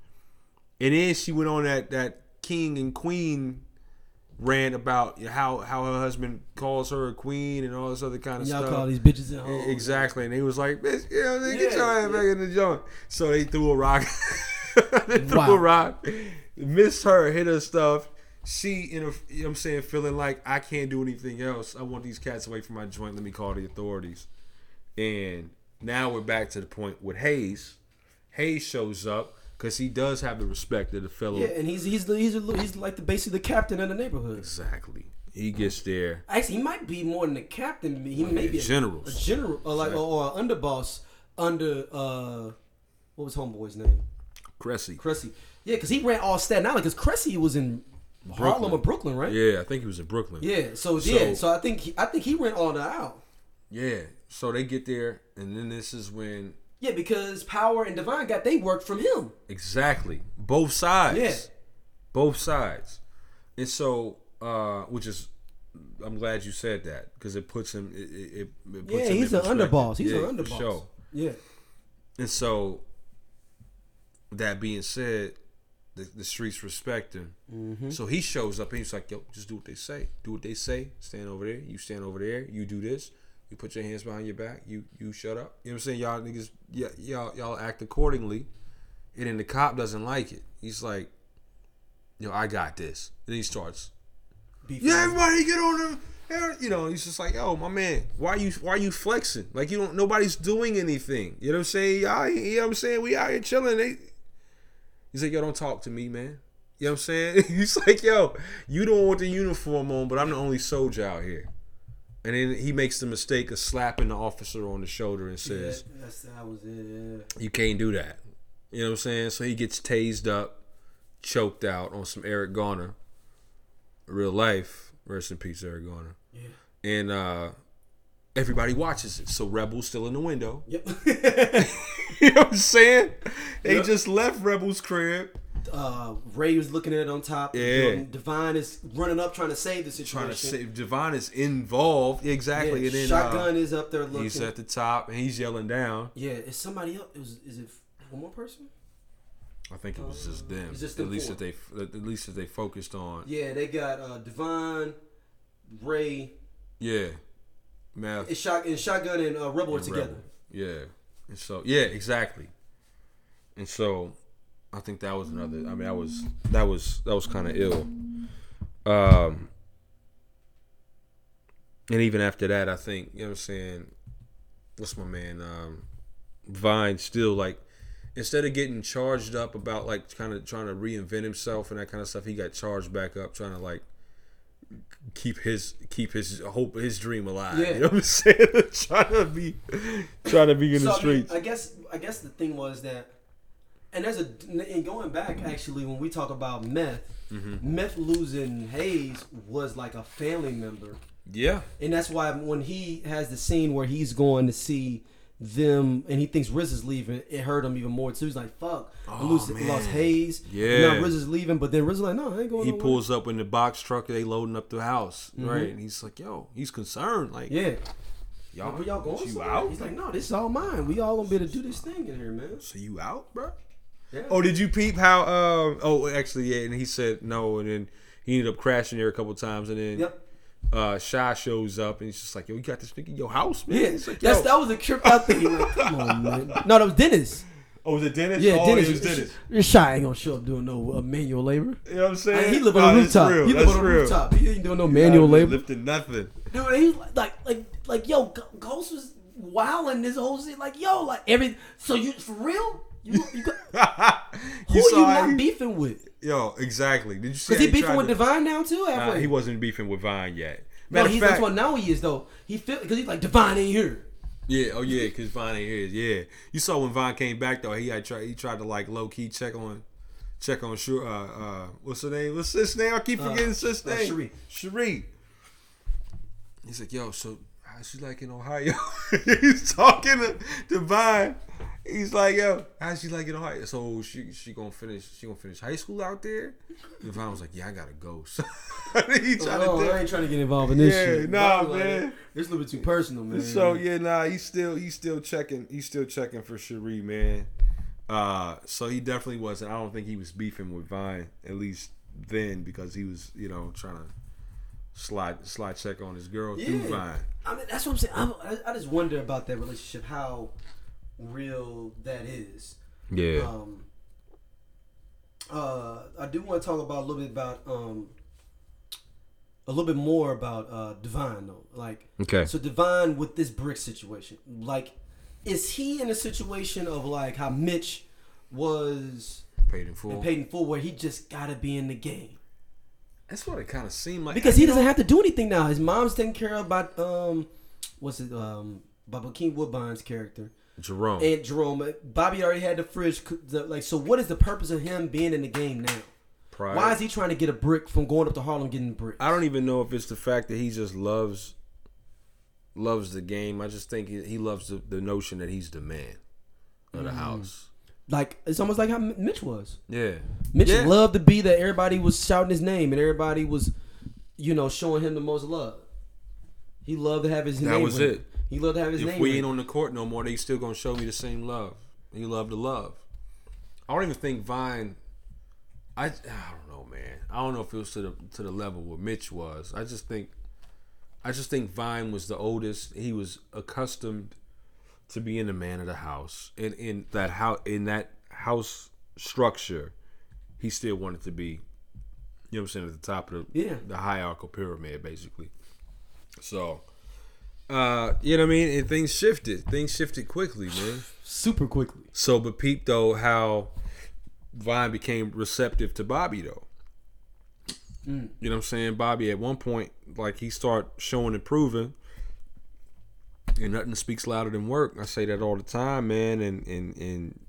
And then she went on that that king and queen rant about how how her husband calls her a queen and all this other kind of stuff. Y'all call these bitches at home. Exactly, and he was like, "Bitch, you know, nigga, get Yeah, your ass yeah. back in the joint." So they threw a rock. [laughs] [laughs] they threw Wow. a rock, missed her, hit her stuff. She, in a, you know what I'm saying, feeling like I can't do anything else. I want these cats away from my joint. Let me call the authorities. And now we're back to the point with Hayes. Hayes shows up because he does have the respect of the fellow. Yeah, and he's he's the, he's a, he's like the basically the captain of the neighborhood. Exactly. He gets there. Actually, he might be more than a captain. He may be a, generals. a general, or like or, or an underboss under uh, what was homeboy's name? Cressy. Cressy. Yeah, because he ran all Staten Island. Because Cressy was in Harlem or Brooklyn, right? Yeah, I think he was in Brooklyn. Yeah. So, So- yeah. So I think he, I think he ran all that out. Yeah. So they get there, and then this is when Yeah, because Power and Divine got they work from him. exactly both sides. Yeah. Both sides, and so uh, which is. I'm glad you said that because it puts him. It, it, it puts Yeah, him he's an underboss. He's Yeah, an underboss. sure. Yeah. And so, that being said, the, the streets respect him. Mm-hmm. So he shows up and he's like, "Yo, just do what they say. Do what they say. Stand over there. You stand over there. You do this. You put your hands behind your back. You you shut up. You know what I'm saying? Y'all niggas, yeah, y'all y'all act accordingly." And then the cop doesn't like it. He's like, "Yo, I got this." And he starts, Beef "Yeah, everybody get on the." You know, he's just like, "Yo, my man, why you why you flexing? Like you don't nobody's doing anything. You know what I'm saying? Y'all, you know what I'm saying? We out here chilling. They, he's like, "Yo, don't talk to me, man." You know what I'm saying? [laughs] He's like, "Yo, you don't want the uniform on, but I'm the only soldier out here." And then he makes the mistake of slapping the officer on the shoulder and Yeah, says, that's that was it. Yeah. "You can't do that." You know what I'm saying? So he gets tased up, choked out on some Eric Garner, real life. Rest in peace, Eric Garner. Yeah. And uh everybody watches it. So Rebel's still in the window. [laughs] Yep. [laughs] you know what I'm saying? They Yep. just left Rebel's crib, uh, Ray was looking at it on top. Yeah. Divine is running up trying to save the situation. trying to save. Devon is involved exactly, Yeah, and then shotgun uh, is up there looking. he's at the top and he's yelling down. yeah, is somebody else? Is, is it one more person? I think it was just them. Just at least four. that they at least that they focused on. Yeah, they got uh, Divine, Ray, Yeah, math. and, shot, and shotgun and uh, Rebel are and together. Rebel. Yeah, and so yeah, exactly. And so, I think that was another. I mean, that was that was that was kind of ill. Um, and even after that, I think you know what I'm saying. What's my man? Um, Vine still like instead of getting charged up about like kind of trying to reinvent himself and that kind of stuff, he got charged back up trying to like keep his keep his hope his dream alive. Yeah. You know what I'm saying? [laughs] trying to be trying to be in So, the I, mean, streets. I guess I guess the thing was that, and there's a and going back actually when we talk about meth, Mm-hmm. meth losing Hayes was like a family member. yeah. And that's why when he has the scene where he's going to see them and he thinks Riz is leaving, it hurt him even more too. He's like, fuck, Oh, lose, man. lost Hayes. Yeah. Now Riz is leaving, but then Riz is like, no, I ain't going He nowhere. pulls up in the box truck. They loading up the house, right? And he's like, "Yo," he's concerned. Like, Yeah. y'all, Where y'all going? You out? He's like, no, this is all mine. We all gonna be able to do this thing in here, man. so you out, bro? Yeah. Oh, did you peep how? Um, oh, actually, yeah. And he said no, and then he ended up crashing there a couple times, and then Yep. Uh, Shy shows up, and he's just like, "Yo, you got this nigga in your house, man?" Yeah, like, that's that was a trip out thing. Like, come on, man. [laughs] No, that was Dennis. Oh, was it Dennis? Yeah, oh, Dennis. It was Dennis. Your shy ain't gonna show up doing no uh, manual labor. You know what I'm saying? he live on Nah, a that's rooftop. real. He live That's on a real. rooftop. He ain't doing no manual Nah, labor. Lifting nothing. Dude, he was like, like, like, yo, Ghost was wilding this whole shit. Like, yo, like every. So you for real? You, you got, [laughs] who you are you not he- beefing with? Yo, exactly. Did you see? Because he how beefing with to- Divine now too. Nah, he wasn't beefing with Vine yet. No, he's of that's what now he is though. He feel because he's like Divine ain't here. Yeah, oh yeah, because Vine ain't here. Yeah, you saw when Vine came back though. He had tried. He tried to like low key check on, check on. Sure. Uh, uh, what's her name? What's sis name? I keep forgetting sis uh, name. Cherie. Cherie. He's like, yo, so how's she like in Ohio? [laughs] He's talking to, to Vine. He's like, yo, how's she like in Ohio? So she she gonna finish she gonna finish high school out there? And Vine was like, yeah, I gotta go. [laughs] So he tried Oh, to I ain't trying to get involved in this Yeah, shit. nah, like, man. It's a little bit too personal, man. So yeah, nah, he's still he's still checking he's still checking for Cherie, man. Uh, so he definitely wasn't. I don't think he was beefing with Vine at least then because he was you know trying to slide slide check on his girl through Vine. I mean, that's what I'm saying. I, I, I just wonder about that relationship, how real that is. Yeah, Um, uh, I do want to talk about a little bit about um, a little bit more about uh, Divine though. Like, Okay. so Divine with this brick situation, like, is he in a situation of like how Mitch was paid in full. in Full, where he just gotta be in the game? That's what it kind of seemed like because he doesn't have to do anything now. His mom's taken care of by um, what's it um, by Bokeem Woodbine's character Jerome. and Jerome. Bobby already had the fridge. the- Like, so what is the purpose of him being in the game now? prior. Why is he trying to get a brick from going up to Harlem getting bricks? I don't even know if it's the fact that he just loves loves the game. I just think he, he loves the, the notion that he's the man of Mm. the house. Like it's almost like how Mitch was. Yeah. Mitch Yeah. loved to be that everybody was shouting his name and everybody was, you know, showing him the most love. He loved to have his That name. That was it. He loved to have his if name. we ain't on the court no more, they still gonna show me the same love. He love to love. I don't even think Vine. I I don't know, man. I don't know if it was to the to the level where Mitch was. I just think, I just think Vine was the oldest. He was accustomed to being the man of the house, and in that house, in that house structure, he still wanted to be. You know what I'm saying? At the top of the Yeah. the hierarchical pyramid, basically. So, uh, you know what I mean? And things shifted. Things shifted quickly, man. super quickly. So, but peep though how Vine became receptive to Bobby though. You know what I'm saying? Bobby at one point, like he start showing and proving, and nothing speaks louder than work. I say that all the time, man. And and and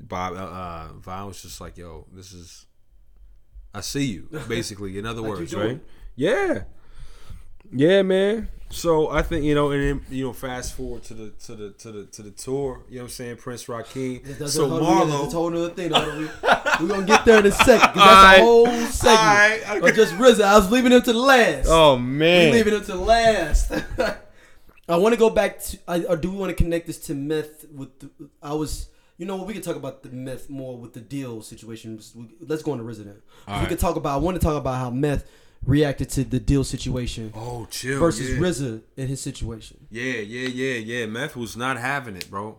Bob, uh, uh, Vine was just like, "Yo, this is, I see you." [laughs] Basically, in other Like words, right? Yeah, yeah, man. So I think you know, and then, you know, fast forward to the to the to the to the tour. You know what I'm saying? Prince Rakeem. That's So a whole, That's a Marlo. whole other thing. We, we're gonna get there in a second. 'cause That's Alright. a whole segment. Alright, okay. Or just RZA. I was leaving him to the last. Oh we man. leaving him to the last. [laughs] I want to go back to, I, or do we want to connect this to meth? With the, I was, you know, we could talk about the meth more with the deal situation. Let's go into resident. We Alright. could talk about. I want to talk about how meth reacted to the deal situation Oh, chill. versus yeah. RZA in his situation. Yeah, yeah, yeah, yeah. Meth was not having it, bro.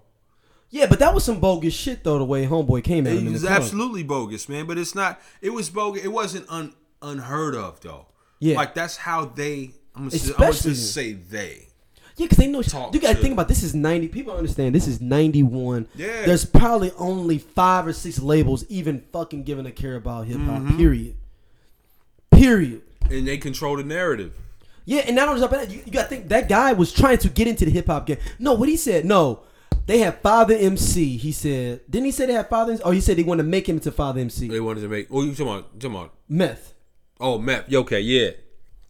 Yeah, but that was some bogus shit though. The way Homeboy came at him It in was absolutely bogus, man. But it's not. It was bogus. It wasn't un, unheard of though. Yeah. like that's how they. I'm gonna, say, I'm gonna just say they. Yeah, because they know Talk you got to to- think about this is ninety. People understand this is ninety one. Yeah. there's probably only five or six labels even fucking giving a care about hip hop. Mm-hmm. Period. Period. And they control the narrative. Yeah, and not only that, you, you got to think that guy was trying to get into the hip hop game. No, what he said, no, they have Father MC. He said, didn't he say they have Father? MC? Oh, he said they want to make him into Father MC. They wanted to make. Oh, you talking about? you Talking about? Meth. Oh, meth. Okay, yeah.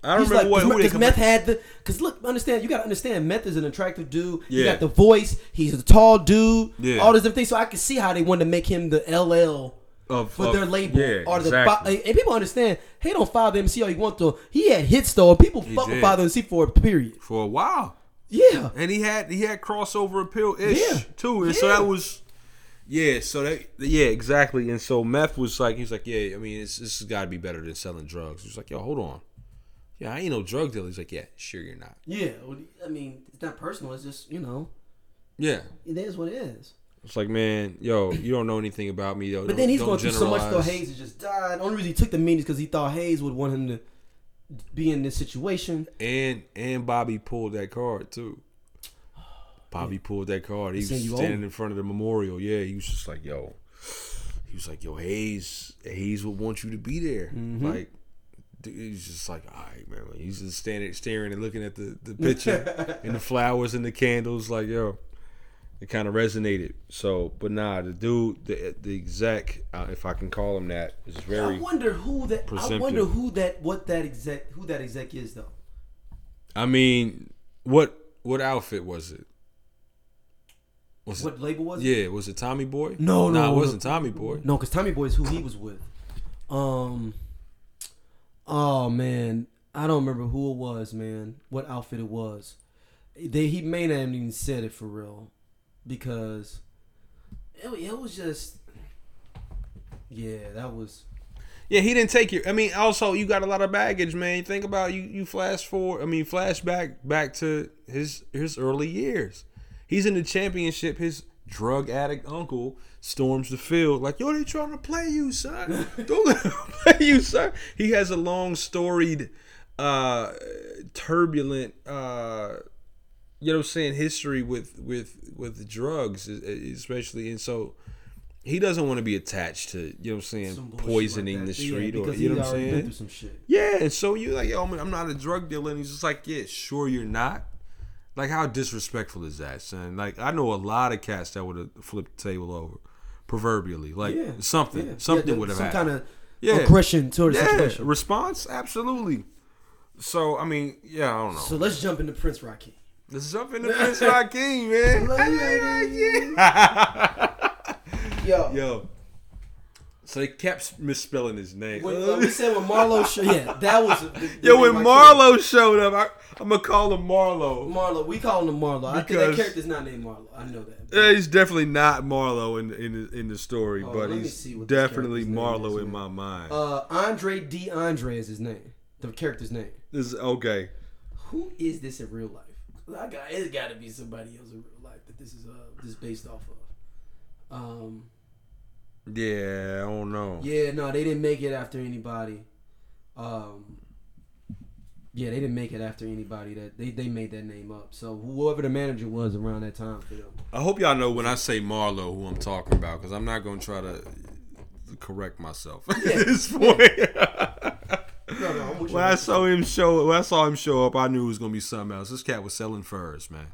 I don't He's remember like, what. Because Meth had the, because look, understand, you got to understand, Meth is an attractive dude. You Yeah. got the voice. He's a tall dude. Yeah. All these different things. So I can see how they wanted to make him the LL Of- for of- their label. yeah, or the exactly. and people understand. Hate on Father MC all you want to. He had hits though. and People fuck with. Father MC for a period. for a while. Yeah. and he had he had crossover appeal ish Yeah. too, and so that was yeah. So that yeah, exactly. And so meth was like he's like yeah. I mean, it's, this has got to be better than selling drugs. He's like yo, hold on. Yeah, I ain't no drug dealer. He's like yeah, sure you're not. Yeah. well, I mean, it's not personal. It's just you know, Yeah, it is what it is. It's like man, yo, you don't know anything about me though. But then he's Don't going through so much though. Hayes has just died. Only reason he took the meetings because he thought Hayes would want him to be in this situation. and and Bobby pulled that card too. Bobby pulled that card. He was standing owe in front of the memorial. Yeah, he was just like, "Yo," he was like, "Yo, Hayes, Hayes would want you to be there." Mm-hmm. Like, dude, he's just like, "All right, man." He's just standing, staring and looking at the the picture [laughs] and the flowers and the candles. Like, yo, it kind of resonated. So, but nah, the dude, the the exec, uh, if I can call him that, is very. I wonder who that. I wonder who that. What that exec. Who that exec is though. I mean, what what outfit was it? Was it What label was it? Yeah, was it Tommy Boy? No, nah, no, it wasn't Tommy Boy. No, because Tommy Boy is who he was with. Um. Oh man, I don't remember who it was, man. What outfit it was? They he may not have even said it for real, because it, it was just. Yeah, that was. Yeah, he didn't take your. I mean, also you got a lot of baggage, man. Think about you. You flash forward. I mean, flashback back to his his early years. He's in the championship. His drug addict uncle storms the field like, "Yo, they trying to play you, son. [laughs] Don't let them play you, son." He has a long storied, uh, turbulent, uh, you know, what I'm saying history with with with drugs, especially, and so. He doesn't want to be attached to, you know what I'm saying, poisoning like the that. Yeah, street or, you know what I'm saying? some shit. Yeah, and so you like, oh, yo, I'm I'm not a drug dealer, and he's just like, yeah, sure you're not. Like, how disrespectful is that, son? Like, I know a lot of cats that would have flipped the table over, proverbially. Like, Yeah, something, yeah. something would have some happened. kind of Yeah. aggression toward the yeah, situation. response, absolutely. So, I mean, yeah, I don't know. So let's jump into Prince Rocky. Let's jump into Prince Raheem, man. [laughs] Yo, Yo. So they kept misspelling his name. when, uh, we said when Marlo, show, yeah, that was. The, the Yo, when Marlo showed up, I, I'm gonna call him Marlo. Marlo, we call him Marlo. I think that character's not named Marlo. I know that. Yeah, he's definitely not Marlo in in the, in the story, Oh, but he's see what this definitely Marlo is, in my mind. Uh, Andre D. Andre is his name. The character's name. this is okay. Who is this in real life? I got it's got to be somebody else in real life that this is uh this is based off of. Um. Yeah, I don't know. Yeah, no, they didn't make it after anybody. Um. Yeah, they didn't make it after anybody that they, they made that name up. So whoever the manager was around that time for them. I hope y'all know when I say Marlo who I'm talking about because I'm not gonna try to correct myself [laughs] at this point. No, no, when I saw him show, when I saw him show up, I knew it was gonna be something else. This cat was selling furs, man.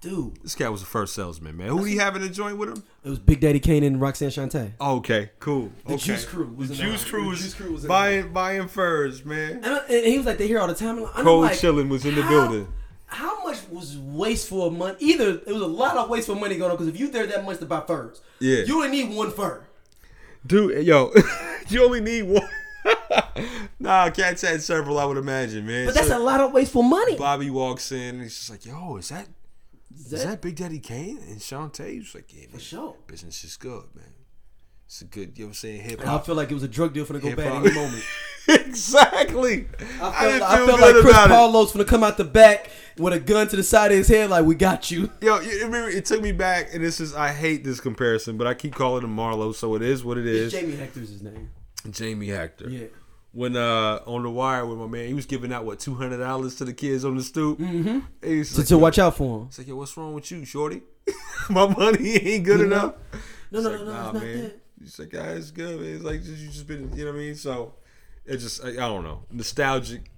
Dude, This cat was the first salesman, man. Who he having a joint with him? it was Big Daddy Kane and Roxanne Shante. Okay, cool. The okay. Juice Crew was the Juice house. Crew The was Juice Crew was buying buying furs, man. And, I- and he was like, they hear all the time. I'm Cold like, chilling was in the how- building. How much was wasteful of money? Either it was a lot of wasteful money going on because if you there that much to buy furs, Yeah. you only need one fur. Dude, yo, [laughs] you only need one. [laughs] nah, Cats had several, I would imagine, man. But that's So a lot of wasteful money. Bobby walks in and he's just like, yo, is that is that- that Big Daddy Kane? And Shante was like, yeah, man. for sure. Business is good, man. It's a good, you know what I'm saying, hip And I feel like it was a drug deal for to go bad any moment. [laughs] exactly. I felt, I feel felt like Chris it. Partlow gonna come out the back with a gun to the side of his head, like we got you. Yo, remember it took me back, and this is I hate this comparison, but I keep calling him Marlo, so it is what it is. Jamie Hector's his name. Jamie Hector. Yeah. When uh on the wire with my man, he was giving out what two hundred dollars to the kids on the stoop. Mm-hmm. He's So like, to watch out for him. It's like, yo, what's wrong with you, shorty? [laughs] my money ain't good You enough. know? No, no, It's no, no, nah, it's not man. that. He's like, yeah, it's good, man. It's like just, you just been, you know what I mean? So it just, I, I don't know, nostalgic,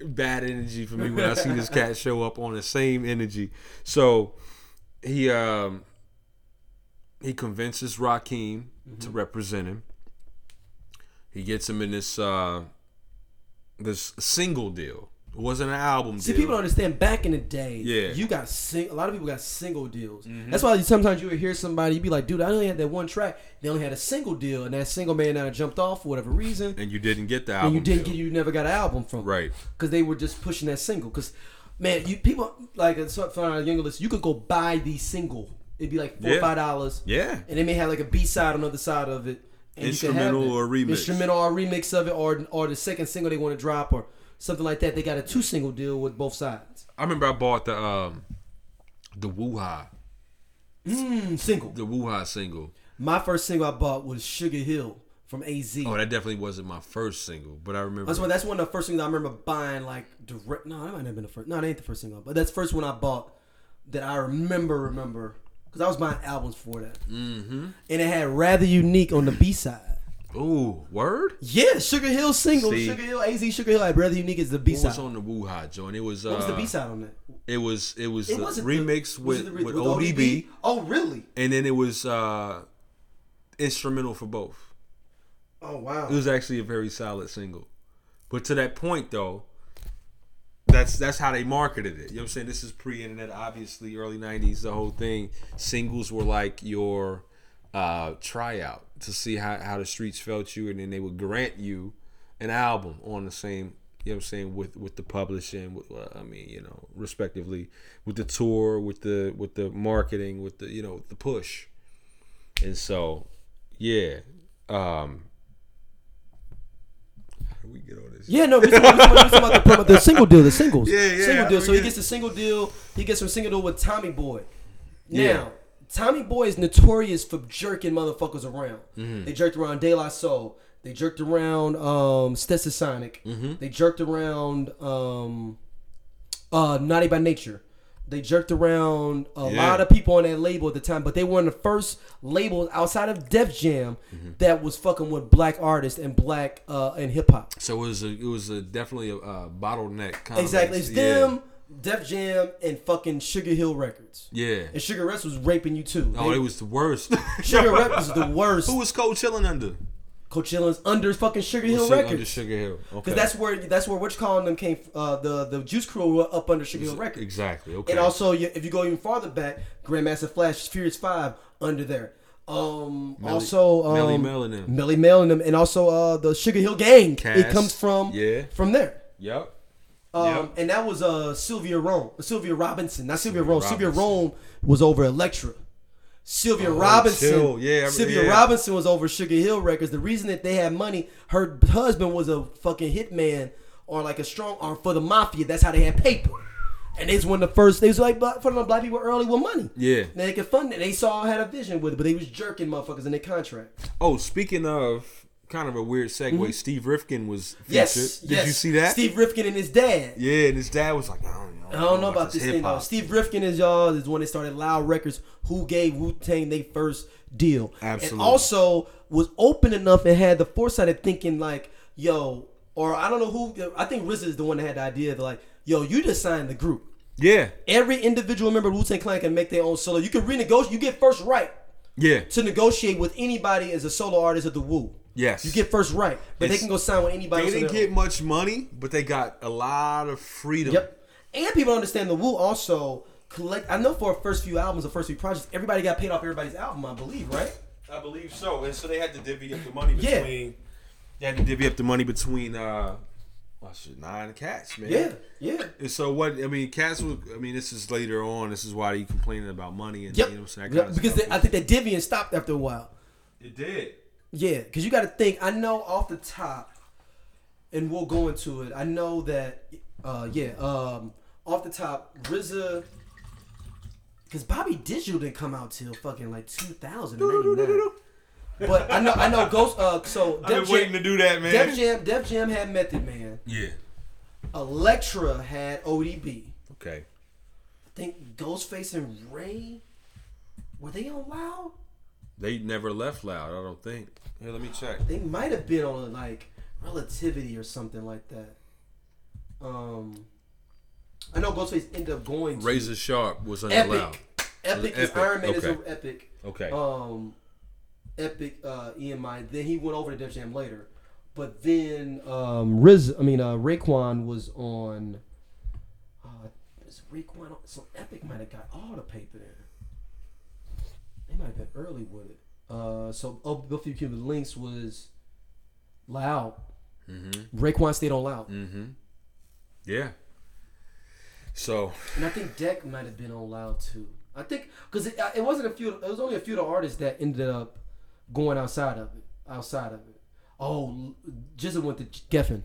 bad energy for me when I see this [laughs] cat show up on the same energy. So he um he convinces Raheem Mm-hmm. to represent him. He gets him in this uh this single deal. It wasn't an album See, deal. people don't understand. Back in the day, Yeah. you got sing- a lot of people got single deals. Mm-hmm. That's why sometimes you would hear somebody, you'd be like, "Dude, I only had that one track. They only had a single deal, and that single man now jumped off for whatever reason, and you didn't get the album. and you didn't deal. get, you never got an album from, right. Because they were just pushing that single. Because, man, you people like so- for our younger listeners, you could go buy the single. It'd be like four Yeah. or five dollars. Yeah. and they may have like a B side on the other side of it. And you can have Instrumental or remix. Instrumental or remix of it, or or the second single they want to drop, or something like that. They got a two single deal with both sides. I remember I bought the um the Wuha Mm, single. the Wuha single. My first single I bought was Sugar Hill from AZ. Oh, that definitely wasn't my first single, but I remember. that's one. That's one of the first things I remember buying. Like direct. No, that might not have been the first. No, that ain't the first single. But that's the first one I bought that I remember. Remember because I was buying albums for that. Mm-hmm. And it had rather unique on the B side. Ooh, word. Yeah, Sugar Hill single. See? Sugar Hill AZ Sugar Hill. Like rather unique is the B What side. was on the Wuha joint? It was. Uh, was the B side on that? It was. It was It the wasn't remix the, was with it the re- with, with ODB, Oh, really? and then it was uh instrumental for both. Oh, wow. It was actually a very solid single. But to that point though, that's that's how they marketed it. You know what I'm saying? This is pre-internet, obviously, early '90s. The whole thing, singles were like your uh, tryout to see how, how the streets felt you, and then they would grant you an album on the same. You know what I'm saying with with the publishing, with, uh, I mean, you know, respectively, with the tour, with the with the marketing, with the you know the push, and so, yeah. Um, do we get on this? Yeah, no, we're talking, we're talking- about the, promo- the single deal, the singles. [laughs] Yeah, yeah, Single deal. So he gets the single deal. He gets some single deal with Tommy Boy. Now, Yeah. Tommy Boy is notorious for jerking motherfuckers around. Mm-hmm. They jerked around De La Soul. They jerked around um, Stetsasonic. Mm-hmm. They jerked around um, uh, Naughty by Nature. They jerked around a Yeah. lot of people on that label at the time, but they were the first labels outside of Def Jam Mm-hmm. that was fucking with black artists and black uh, and hip hop. So it was a, it was a, definitely a, uh bottleneck. Kind Exactly. It's yeah. them, Def Jam, and fucking Sugar Hill Records. Yeah. And Sugar Records was raping you too. Oh, They- it was the worst. [laughs] Sugar Records [laughs] was the worst. Who was Cold Chillin' under? Cold Chillin's under fucking Sugar Hill Sugar- Under Records. Sugar Hill. Okay. Because that's where that's where which calling them came. Uh, the the Juice Crew were up under Sugar Hill Records. exactly okay. And also, if you go even farther back, Grandmaster Flash, Furious Five under there. Um, Melly- also, um, Melle Mel and them. Melle Mel and them, and also uh, the Sugar Hill Gang. It comes from yeah. from there. Yep. Um, Yep. And that was uh, Sylvia Rhone, Sylvia Robinson, not Sylvia Rhone. Sylvia Robinson. Rhone was over Elektra. Sylvia Oh, Robinson. Yeah, Sylvia yeah. Robinson was over Sugar Hill Records. The reason that they had money, her husband was a fucking hitman or like a strong arm for the mafia. That's how they had paper. And they was one of the first. They was like black, for the black people early with money. Yeah. And they could fund it. They saw had a vision with it, but they was jerking motherfuckers in their contract. Oh, speaking of kind of a weird segue, Steve Rifkin was featured. Mm-hmm. Yes, Did yes. you see that? Steve Rifkin and his dad. Yeah, and his dad was like, I don't know. I don't know about this thing though. Steve Rifkin is y'all is when they started Loud Records, who gave Wu Tang their first deal, Absolutely. and also was open enough and had the foresight of thinking like, yo, or I don't know who. I think RZA is the one that had the idea of like, yo, you just signed the group. Yeah, Every individual member of Wu Tang Clan can make their own solo. You can renegotiate. You get first right yeah, to negotiate with anybody as a solo artist of the Wu. Yes. You get first right, but they can go sign with anybody. They else didn't their get much money, but they got a lot of freedom. Yep. And people understand the Wu also collect. I know for the first few albums, the first few projects, everybody got paid off everybody's album. I believe, right? I believe so. And so they had to divvy up the money Yeah. between. They had to divvy up the money between. uh well, shit, nine cats, man. Yeah, yeah. And so what? I mean, cats. Was, I mean, this is later on. This is why he complaining about money and Yep. you know what I'm saying. that Yep, because they, I think that Divian stopped after a while. it did. Yeah, because you got to think. I know off the top, and we'll go into it. I know that, uh, yeah, um, off the top, RZA, because Bobby Digital didn't come out till fucking like 2000. but I know, I know, Ghost. Uh, so I've been Def waiting to do that, man. Def Jam, Def Jam had Method Man. Yeah. Elektra had ODB. Okay. I think Ghostface and Ray were they on Loud? They never left loud. I don't think. Here, let me check. They might have been on like Relativity or something like that. Um, I know Ghostface ended up going to Razor Sharp was on loud. Epic. Epic is Epic, Iron Man is okay. a Epic. Okay. Um, Epic uh, EMI. Then he went over to Def Jam later. But then um, Riz, I mean uh, Raekwon was on. Uh, is Raekwon on? So Epic might have got all the paper there. They might have been early with it. Uh, so oh, Buffy Cuban Linx was loud. mm-hmm. Raekwon stayed on loud, Mm-hmm. Yeah. So and I think Deck might have been on loud too. I think because it, it wasn't a few. It was only a few of the artists that ended up going outside of it. Outside of it. Oh, Jizzle went to Geffen.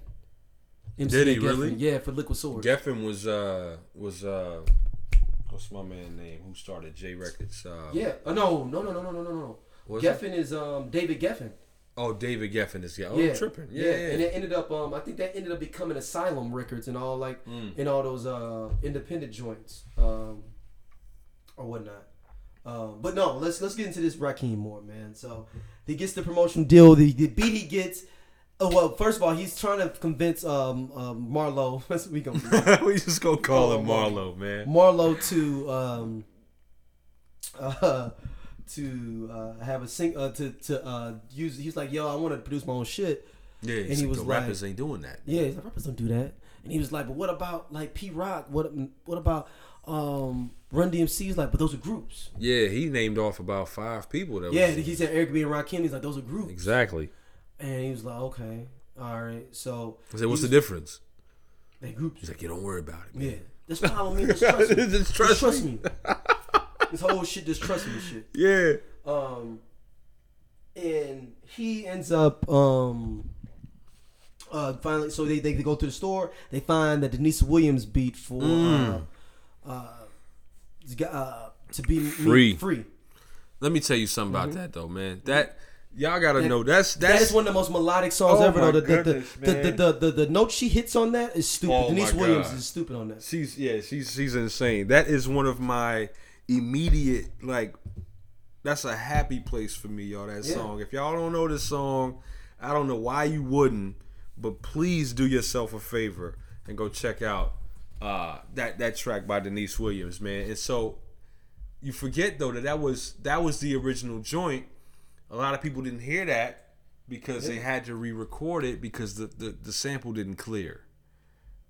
MC Did he Geffen. really? Yeah, for Liquid Swords. Geffen was uh was uh what's my man name? Who started J Records? Uh, Yeah. Oh, no, no, no, no, no, no, no, no. Geffen is um David Geffen. Oh, David Geffen is yeah. Oh, yeah, tripping. Yeah, yeah. And it ended up um I think that ended up becoming Asylum Records and all like Mm. in all those uh independent joints um or whatnot. Um, but no, let's let's get into this Rakeem more, man. So he gets the promotion deal. The, the beat he gets. Oh well, first of all, he's trying to convince um, um Marlo. [laughs] We gonna [laughs] we just gonna call Oh, him Marlo. Marlo, man. Marlo to um [laughs] uh to uh have a sing uh to to uh use. He's like, yo, I want to produce my own shit. Yeah, And he like, was the like- rappers ain't doing that. Yeah, he's like, rappers don't do that. And he was like, but what about like Pete Rock? What what about um Run DMC? He's like, but those are groups. Yeah, he named off about five people that Yeah, was he said Eric B and Rakim. He's like, those are groups. exactly. And he was like, okay, all right. So I said, what's the difference? they groups. He's like, yeah, don't worry about it. Man. Yeah, just follow me. Just trust [laughs] me. Just Just trust me. this whole shit, just trust me. Shit. Yeah. Um, and he ends up um. Uh, finally, so they, they go to the store. They find that Deniece Williams beat for Mm. uh, uh, uh, to be me- Free. free. Let me tell you something about that though, man. That y'all gotta. That- know that's That that's one of the most melodic songs Oh ever. Though the the, goodness, the, the, the, the, the note she hits on that is stupid. Oh Deniece Williams God. is stupid on that. she's yeah she's she's insane. That is one of my immediate like that's a happy place for me, y'all. That Yeah. song. If y'all don't know this song, I don't know why you wouldn't, but please do yourself a favor and go check out uh, that that track by Deniece Williams, man. And so you forget though that that was that was the original joint. A lot of people didn't hear that because they had to re-record it because the, the, the sample didn't clear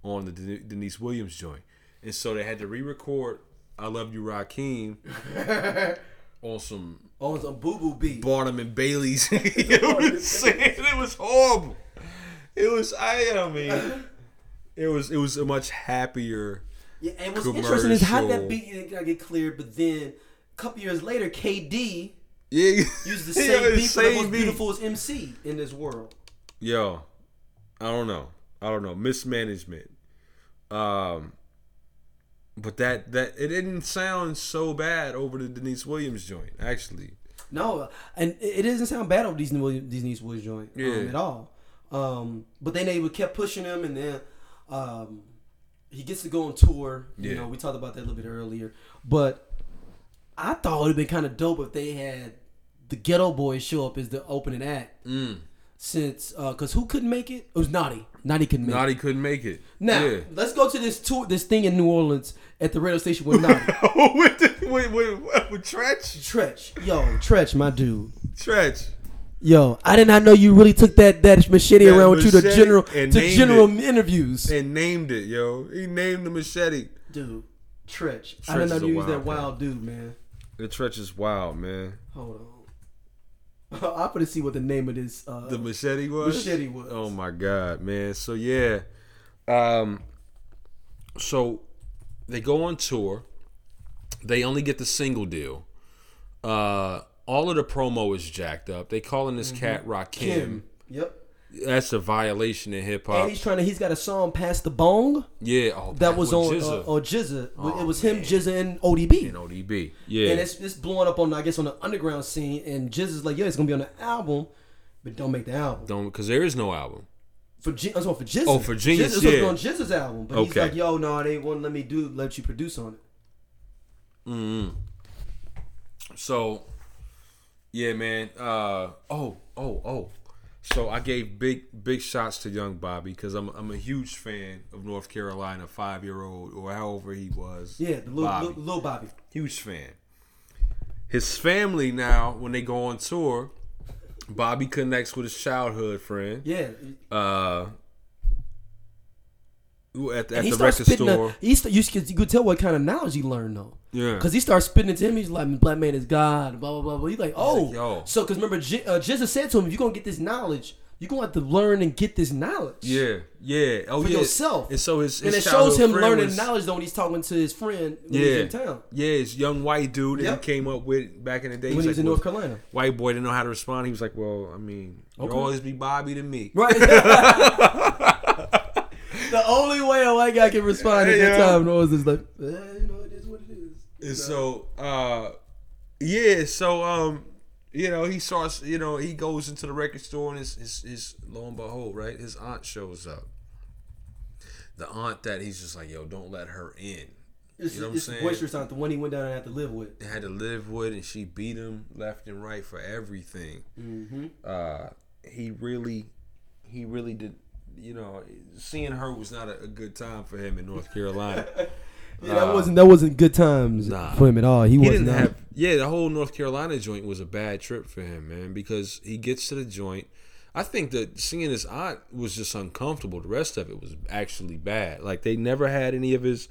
on the Den- Deniece Williams joint, and so they had to re-record "I Love You, Rakeem" [laughs] on some on a boo boo beat. Barnum and Bailey's. [laughs] it was. [laughs] It was horrible. It was I, I mean, it was it was a much happier. Yeah, and what's interesting is how that beat got get cleared, but then a couple years later, KD Yeah, [laughs] used the same the same most beautiful as MC in this world. Yo, I don't know. I don't know. Mismanagement. Um but that that it didn't sound so bad over the Deniece Williams joint, actually. No, and it doesn't sound bad over these Williams, Deniece Williams joint um, Yeah. at all. Um, but then they would kept pushing him, and then um, he gets to go on tour. You Yeah. know, we talked about that a little bit earlier. But I thought it would have been kind of dope if they had the Geto Boys show up as the opening act. Mm. Since, uh, because who couldn't make it? It was Naughty. Naughty couldn't make it. Naughty couldn't make it. Now yeah. let's go to this tour, this thing in New Orleans at the radio station with Naughty. [laughs] Oh, with, the, with, with, with Treach? Treach, yo, Treach, my dude. Treach. Yo, I did not know you really took that that machete That around with you to machete general to general it. interviews. and named it, yo. He named the machete. Dude, Treach. I did not know you was that wild dude, man. The Treach is wild, man. Hold on. [laughs] I'm gonna see what the name of this uh, The machete was. machete was. Oh my god, man. So yeah, um, so they go on tour. They only get the single deal. Uh, all of the promo is jacked up. They calling this cat Rakim. Mm-hmm. Kim. Yep. That's a violation in hip hop. And he's trying to. He's got a song "Pass the Bone" Yeah, oh, that was on with uh, on GZA. Oh, it was him, man. GZA, and ODB. and ODB. Yeah, And it's, it's blowing up on I guess on the underground scene. And GZA's like, yeah, it's gonna be on the album, but don't make the album. don't because there is no album. For G- I'm sorry, for Jizza. Oh, for Genius, to yeah. on Jizza's album, but he's like, yo, no, they won't let me do let you produce on it. Mm-hmm. So, yeah, man. Uh, oh, oh, oh. So I gave big, big shots to young Bobby because I'm, I'm a huge fan of North Carolina five year old or however he was. Yeah, the little Bobby. little, little Bobby. huge fan. His family now, when they go on tour, Bobby connects with his childhood friend. Yeah, Uh, at, at the record store. A, he st- you, could, you could tell what kind of knowledge he learned though. Yeah. Because he starts spitting it to him. He's like, "Black man is God." Blah blah blah. blah. He's like, "Oh, like, yo. so because remember, J- uh, GZA said to him, "If you're gonna get this knowledge, you're gonna have to learn and get this knowledge." Yeah, yeah. Oh, For yeah. yourself. And so his, and it shows him learning was- knowledge though when he's talking to his friend when Yeah, he's in town. yeah, his young white dude that Yep. he came up with back in the day. When he was like, in well, North Carolina. White boy didn't know how to respond. He was like, "Well, I mean, you'll always be Bobby to me." Right. [laughs] [laughs] the only way a white guy can respond at that Yeah. time was is like, eh, you know, it is what it is. And so, uh, yeah, so um, you know, he starts, you know, he goes into the record store and his, his, his lo and behold, right, his aunt shows up. The aunt that he's just like, yo, don't let her in. It's, You know what I'm it's saying? boisterous aunt, the one he went down and had to live with. They had to live with, and she beat him left and right for everything. Mm-hmm. uh, he really, he really did. You know, seeing her was not a, a good time for him in North Carolina. [laughs] Yeah, [laughs] that Uh, wasn't that wasn't good times Nah. for him at all. He, he was didn't not. have. Yeah, the whole North Carolina joint was a bad trip for him, man, because he gets to the joint. I think that seeing his aunt was just uncomfortable. The rest of it was actually bad. Like they never had any of his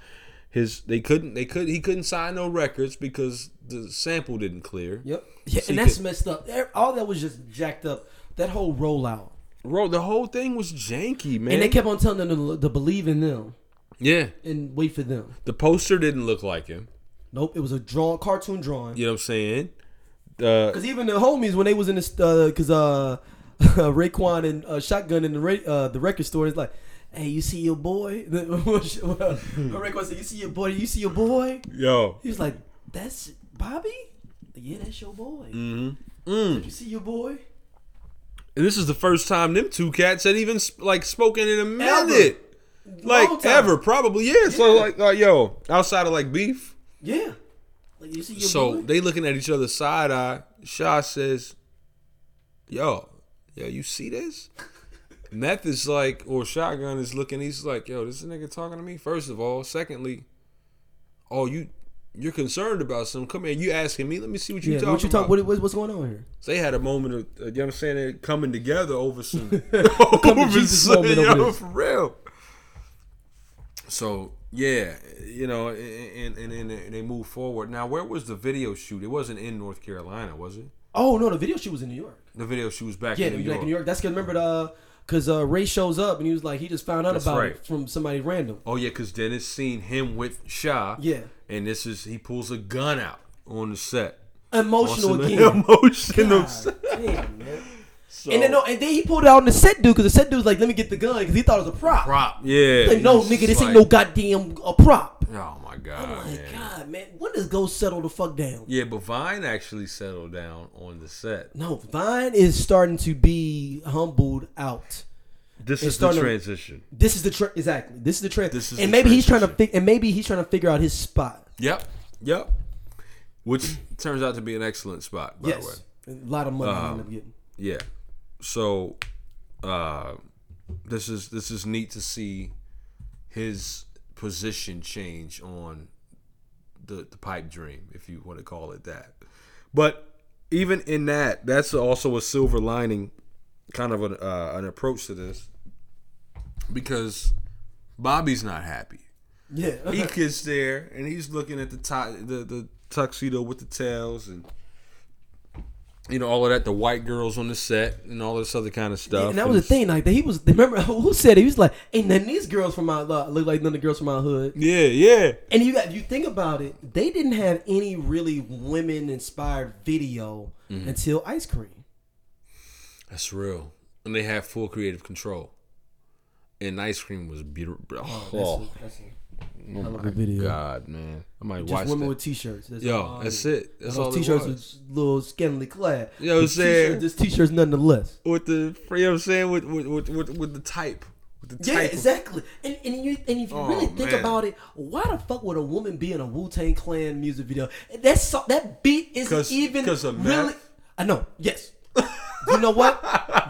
his. They couldn't. They could. He couldn't sign no records because the sample didn't clear. Yep. Yeah, So and that's could- messed up. All that was just jacked up. That whole rollout, Bro, the whole thing was janky, man. and they kept on telling them to, to believe in them yeah, and wait for them. the poster didn't look like him. Nope, it was a drawn cartoon drawing. You know what I'm saying? Uh, Because even the homies when they was in this, because uh, [laughs] Raekwon and uh, Shotgun in the ra- uh, the record store, it's like, hey, you see your boy? [laughs] Raekwon said, you see your boy? You see your boy? yo. He was like, that's Bobby. Yeah, that's your boy. Mm-hmm. Mm. Did you see your boy? And this is the first time them two cats had even sp- like spoken in a Ever. minute. Like ever, probably yeah. So like, like, yo, outside of like beef, Yeah. Like you see your so boy? they looking at each other side eye. Shaw says, "Yo, yo, you see this?" [laughs] Meth is like, or Shotgun is looking. He's like, "Yo, this nigga talking to me." First of all, secondly, oh you, you're concerned about something. Come here, you asking me? Let me see what you yeah, talking what you about. talk? What, what- what's going on here? So they had a moment of, uh, you know what I'm saying, coming together over some, [laughs] [laughs] over Jesus some, moment [laughs] yo, for real. So yeah, you know, and, and and they move forward. Now, where was the video shoot? It wasn't in North Carolina, was it? Oh no, the video shoot was in New York. The video shoot was back Yeah, in New York. York. New York. That's because remember the because uh, Ray shows up and he was like he just found out That's about right. it from somebody random. Oh yeah, because Dennis seen him with Shaw. Yeah. And this is he pulls a gun out on the set. Emotional again. [laughs] Emotional. God damn, man. So, And then no, and then he pulled it out on the set dude because the set dude was like, "Let me get the gun" because he thought it was a prop. prop. Yeah. Like, no, nigga, this like, ain't no goddamn a prop. Oh my god. I'm like, man. God, man, when does Ghost settle the fuck down? Yeah, but Vine actually settled down on the set. No, Vine is starting to be humbled out. This is the starting to- transition. This is the trend. Exactly. This is the trend. This is and the maybe he's trying to transition. fig- and maybe he's trying to figure out his spot. Yep. Yep. Which turns out to be an excellent spot, by the way. a lot of money Um, getting. Yeah. So uh this is this is neat to see his position change on the the pipe dream, if you want to call it that. But even in that, that's also a silver lining, kind of an uh, an approach to this, because Bobby's not happy. Yeah. He gets there and he's looking at the top, the the tuxedo with the tails and. You know all of that, the white girls on the set and all this other kind of stuff. and that was the thing. Like he was. Remember [laughs] who said it? He was like, "Ain't none of these girls from my uh, look like none of the girls from my hood." Yeah, yeah. And you got you think about it, they didn't have any really women inspired video Mm-hmm. until Ice Cream. That's real. And they have full creative control. And ice cream was beautiful. Oh, That's oh. a, oh hell of a my video. god, man! I might watch just watch women that. with t-shirts. That's Yo, all that's it. it. That's Those all t-shirts it was. was little scantily clad. You know what I'm But saying? t-shirt- This t-shirts nonetheless. With the, you know what I'm saying? With with with, with, with the type, with the Yeah, type. of- exactly. And and, you, and if you Oh, really think man. about it, why the fuck would a woman be in a Wu Tang Clan music video? That so, that beat isn't 'Cause- even 'cause of really. meth? I know. Yes. You know what?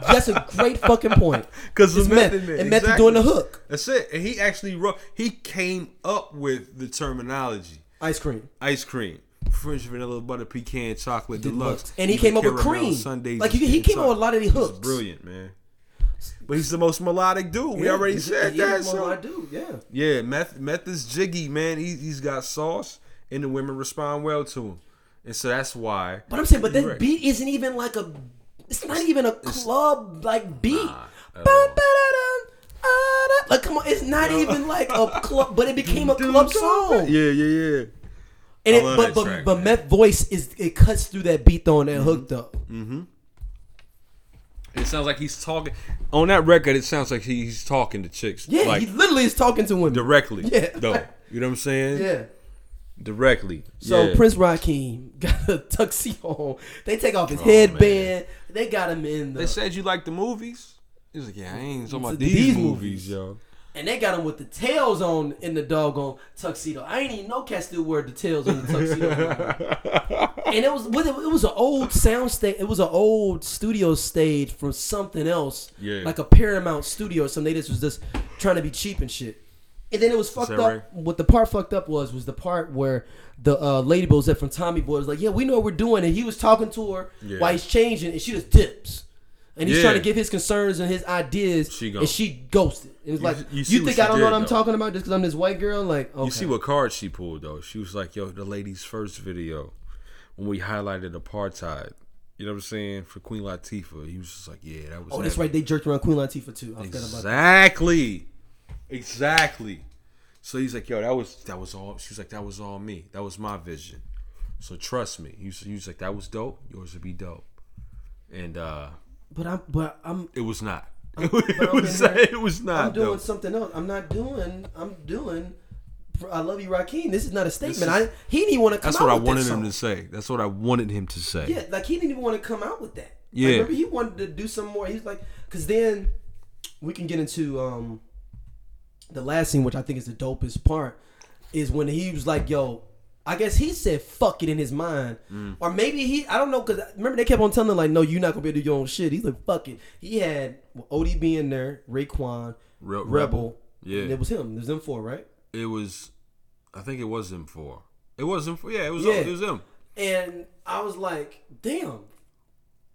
That's a great fucking point. [laughs] Because It's the meth, method man. and meth is exactly. doing the hook. That's it. And he actually wrote. He came up with the terminology. Ice cream. Ice cream, French vanilla butter pecan chocolate deluxe, And he came up with cream. sundaes Like, he- he came up with a lot of these He's hooks. brilliant, man. But he's the most melodic dude. we Yeah, already he's- said that. more So. I do. Yeah. Yeah, meth meth is jiggy, man. He, he's got sauce, and the women respond well to him, and so that's why. But I'm saying, but that Right. beat isn't even like a. It's not even a club like beat. Nah, ah. Like come on, it's not even like a club, but it became a [laughs] club song. Yeah, yeah, yeah. And I it, love but that but track, but man. Meth voice is it cuts through that beat though on that hook though. It sounds like he's talking on that record. It sounds like he's talking to chicks, Yeah, like he literally is talking to women. directly. Yeah. though. You know what I'm saying? Yeah. directly. So yeah. Prince Rakeem [laughs] got a tuxedo on. They take off his Oh, headband. They got him in the They said you like the movies. He's like, yeah, I ain't talking about These these, movies. movies, yo. and they got him with the tails on in the doggone tuxedo. I ain't even know cats still wear the tails on the tuxedo. [laughs] and it was it, it was an old sound stage. It was an old studio stage from something else, Yeah. like a Paramount studio or something. They just was just trying to be cheap and shit. And then it was fucked up. right? What the part fucked up was was the part where the uh, lady at from Tommy Boy was like, "Yeah, we know what we're doing," and he was talking to her Yeah. while he's changing, and she just dips. And he's Yeah. trying to give his concerns and his ideas, She and she ghosted. It was like, you you, think I don't know what I'm though. talking about just because I'm this white girl? Like, okay. You see what card she pulled though? She was like, "Yo, the lady's first video when we highlighted apartheid." You know what I'm saying for Queen Latifah. He was just like, "Yeah, that was." Oh, that's heavy." right. They jerked around Queen Latifah too. I. Exactly. Exactly. So he's like, yo, that was that was all. She was like, that was all me. That was my vision. So trust me. He was, he was like, that was dope. Yours would be dope. And uh But I'm, but I'm, it was not. [laughs] I'm it, was, here- [laughs] it was not. I'm doing dope. something else. I'm not doing. I'm doing. I love you, Rakeem. This is not a statement. is- I he didn't even want to come That's what I wanted him song. to say. That's what I wanted him to say. Yeah, like he didn't even want to come out with that. Like, Yeah. remember he wanted to do some more. He's like, because then we can get into um the last scene, which I think is the dopest part, is when he was like, "Yo." I guess he said "fuck it" in his mind, Mm. or maybe he. I don't know because remember they kept on telling him like, "No, you're not gonna be able to do your own shit." He's like, "Fuck it." He had ODB in there, Raekwon, Re- Rebel, Rebel. Yeah. and it was him. It was them four, right? It was. I think it was him four. It was him four. Yeah, it was. Yeah. It was him. And I was like, damn.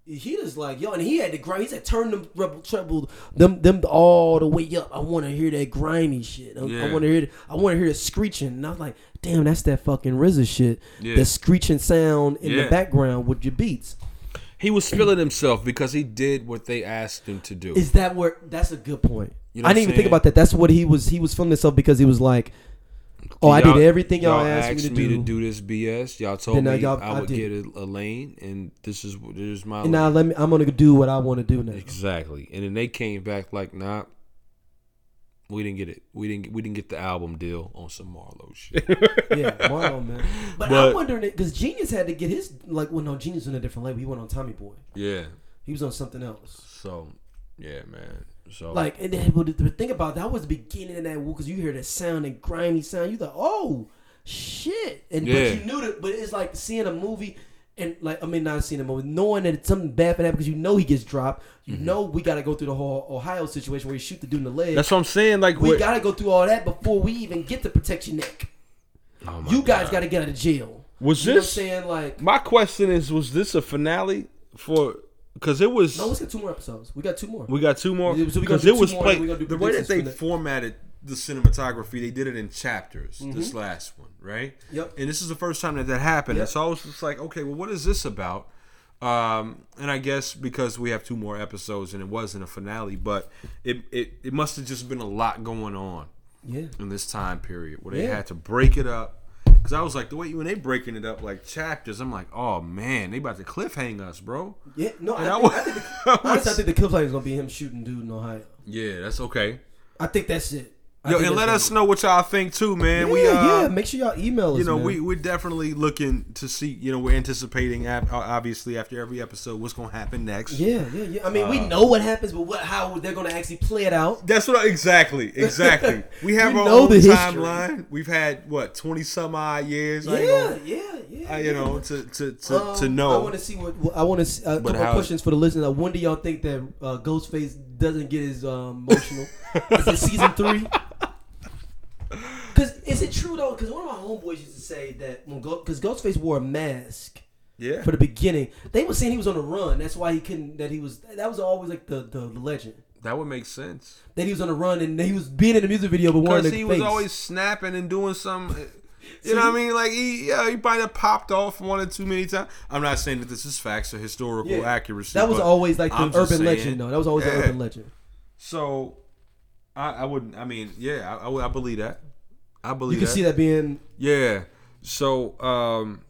He was like, yo, and he had to grind. He said, turn them rebel treble, them them all the way up. I want to hear that grimy shit. I, Yeah. want to hear, I want to hear the screeching. And I was like, damn, that's that fucking RZA shit. Yeah. The screeching sound in Yeah. the background with your beats. He was feeling himself because he did what they asked him to do. Is that where? That's a good point. You know I didn't even think about that. That's what he was. He was feeling himself because he was like, oh, I did everything y'all, asked, me to do. to do this BS. Y'all told Then now me y'all- I I would did. get a, a lane, and this is this is my And now let me. I'm gonna do what I want to do now. exactly. And then they came back like, nah, we didn't get it. We didn't we didn't get the album deal on some Marlowe shit. [laughs] yeah, Marlon, man. But, [laughs] But- I'm wondering because Genius had to get his like. Well, no, Genius was in a different label. He went on Tommy Boy. yeah. He was on something else. So, yeah, man. So Like, and then but the, thing about that was the beginning of that because you hear that sound and grimy sound. You thought, oh shit, and Yeah. but you knew that. But it's like seeing a movie. And like I mean, not seeing a movie, knowing that it's something bad for that because you know he gets dropped. You know we got to go through the whole Ohio situation where you shoot the dude in the leg. Mm-hmm. that's what I'm saying. Like, we got to go through all that before we even get to protect your neck. Oh my You guys got to get out of jail. Was You know what I'm this saying? Like, my question? Is was this a finale for? Because it was. no, let's get two more episodes. We got two more. we got two more. So we gonna Because do it was more, played. we gonna do The way that they for formatted the cinematography, they did it in chapters. This last one, right? Mm-hmm. Yep. And this is the first time that that happened. Yep. And so I was just like, okay, well, what is this about? Um, and I guess because we have two more episodes and it wasn't a finale, but it it, it must have just been a lot going on Yeah. in this time period where they Yeah. had to break it up. Because I was like, the way when they breaking it up like chapters, I'm like, oh man, they about to cliffhang us, bro. Yeah. No, And I I think, was- I think the, [laughs] honestly, I think the line is gonna be him shooting dude in Ohio. Yeah, that's okay. I think that's it. Yo, and let us know what y'all think too, man. is. we Yeah, uh, yeah. Make sure y'all email us. you know, man. we we're definitely looking to see. You know, we're anticipating ab- obviously after every episode what's gonna happen next. Yeah, yeah, yeah. I mean, Uh, we know what happens, but what how they're gonna actually play it out. That's what I, exactly, exactly. [laughs] We have We our own the timeline. We've had what twenty some odd years. Yeah, gonna- yeah, yeah. You yeah. know, to to to, Um, to know. I want to see what, what I want to. But couple questions for the listeners. Uh, when do y'all think that uh, Ghostface doesn't get his um, emotional? [laughs] is it season three? Is it true though? Because one of my homeboys used to say that when because Ghostface wore a mask yeah, for the beginning, they were saying he was on the run. That's why he couldn't. That he was. That was always like the the, the legend. that would make sense. That he was on the run and he was being in the music video, but wearing Because he face. was always snapping and doing some. Uh, [laughs] you So know what I mean? Like he, yeah, he might have popped off one or two many times. I'm not saying that this is facts or historical Yeah. accuracy. That was always like the I'm urban saying- legend, though. That was always Yeah. urban legend. So, I, I wouldn't. I mean, yeah, I, I, would- I believe that. I believe You can that. see that being Yeah. So, um,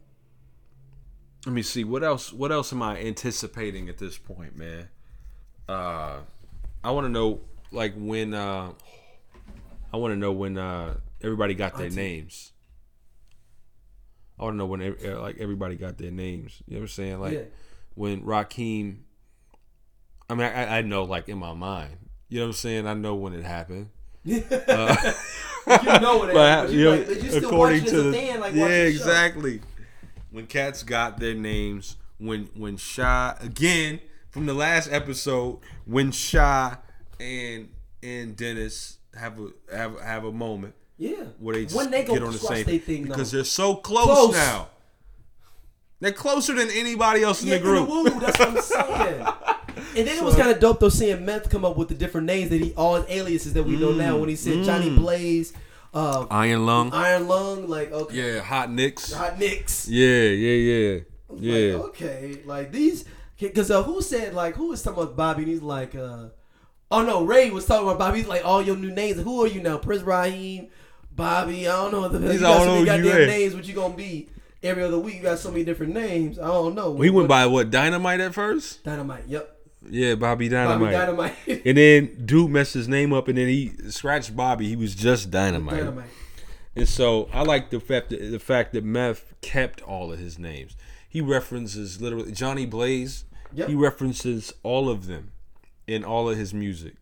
let me see what else. What else am I anticipating at this point, man? Uh, I want to know like when. Uh, I want to know when uh, everybody got their names. I want to know when uh, like everybody got their names. You know what I'm saying? Like Yeah. when Rakeem. I mean, I, I know like in my mind. You know what I'm saying? I know when it happened. you [laughs] Uh, know it, but, you, know, like, but you still according to the fan, like yeah, the exactly. When cats got their names, when when Shy again from the last episode, when Shy and and Dennis have a have have a moment Yeah. where they just when they get on the same they thing, because though. they're so close, Close. now. They're closer than anybody else in yeah, the group. woo, that's what I'm saying. [laughs] And then it was kind of dope though seeing Meth come up with the different names that he all his aliases that we know Mm. now. When he said Johnny Blaze, uh, Iron Lung, Iron Lung, like okay, yeah, Hot Nicks, Hot Nicks. yeah, yeah, yeah, Like, yeah. okay, like these, because uh, who said like who was talking about Bobby? And he's like, uh, oh no, Ray was talking about Bobby. He's like, all your new names. Who are you now? Prince Rakeem, Bobby. I don't know. The, He's you got all so many over you, goddamn names. What you gonna be? Every other week, you got so many different names. I don't know. He went What- by what Dynamite at first. Dynamite. Yep. Yeah, Bobby Bobby Dynamite. Dynamite. And then dude messed his name up, and then he scratched Bobby. He was just Dynamite. Dynamite. And so I like the fact that the fact that Meth kept all of his names. He references literally Johnny Blaze. Yep. He references all of them in all of his music.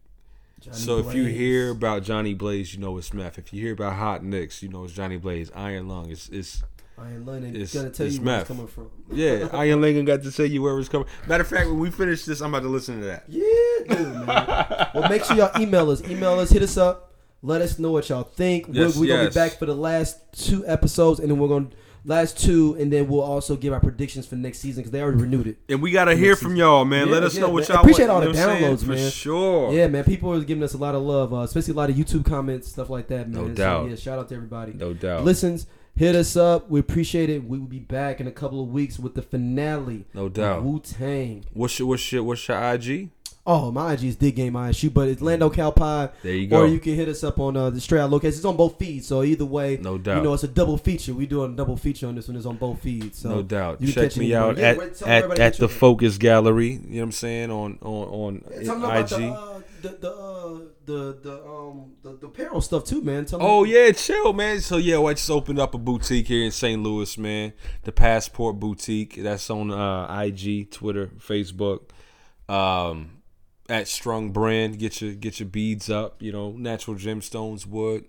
Johnny so if you hear about Johnny Blaze, you know it's Meth. If you hear about Hot Nicks, you know it's Johnny Blaze. Iron Lung, it's it's Iron London it's- gonna tell you where it's coming from. [laughs] yeah. Iron Lung got to say you where it's coming. Matter of fact, when we finish this, I'm about to listen to that. Yeah, dude, man. [laughs] well, make sure y'all email us. Email us, hit us up. Let us know what y'all think. Yes, we're we're gonna be back for the last two episodes, and then we're gonna last two, and then we'll also give our predictions for next season because they already renewed it. And we gotta hear from y'all, man. Yeah, Let us yeah, know what man. y'all Appreciate want, all the know saying? downloads, For man. sure. Yeah, man. People are giving us a lot of love, uh, especially a lot of YouTube comments, stuff like that, man. No So, doubt. yeah, shout out to everybody. No doubt. Listens, hit us up. We appreciate it. We will be back in a couple of weeks with the finale. No doubt. Wu Tang. What's your what's your what's your IG? Oh, my IG is Dig Game ISU, but it's Lando Cal Pod. There you go. Or you can hit us up on uh, the Straight Out Locations. It's on both feeds, so either way, No doubt. You know, it's a double feature. We doing a double feature on this one. It's on both feeds. So no doubt. you Check me out at Yeah, wait, at, at the. Focus Gallery. You know what I'm saying on on on Tell them about IG. the, uh, the the uh, the the um the, the apparel stuff too, man. Tell Oh yeah, chill, man. So yeah, well, I just opened up a boutique here in St. Louis, man. The Passport Boutique. That's on uh, IG, Twitter, Facebook. Um, at Strung Brand, get your get your beads up. You know, natural gemstones, wood,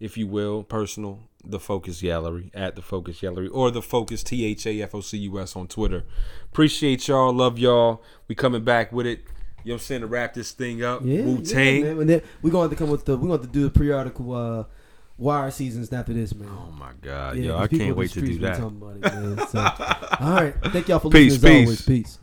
if you will, personal. The Focus Gallery at the Focus Gallery or the Focus T H A F O C U S on Twitter. Appreciate y'all, love y'all. We coming back with it. You know what I'm saying to wrap this thing up. Yeah, Wu yeah, Tang. man. We're going to have to come with the we're going to have to do the periodical uh, wire seasons after this, man. oh my God, Yeah, yo, I can't wait to do that. it. So, [laughs] all right, thank y'all for Peace, listening. As peace. always, peace.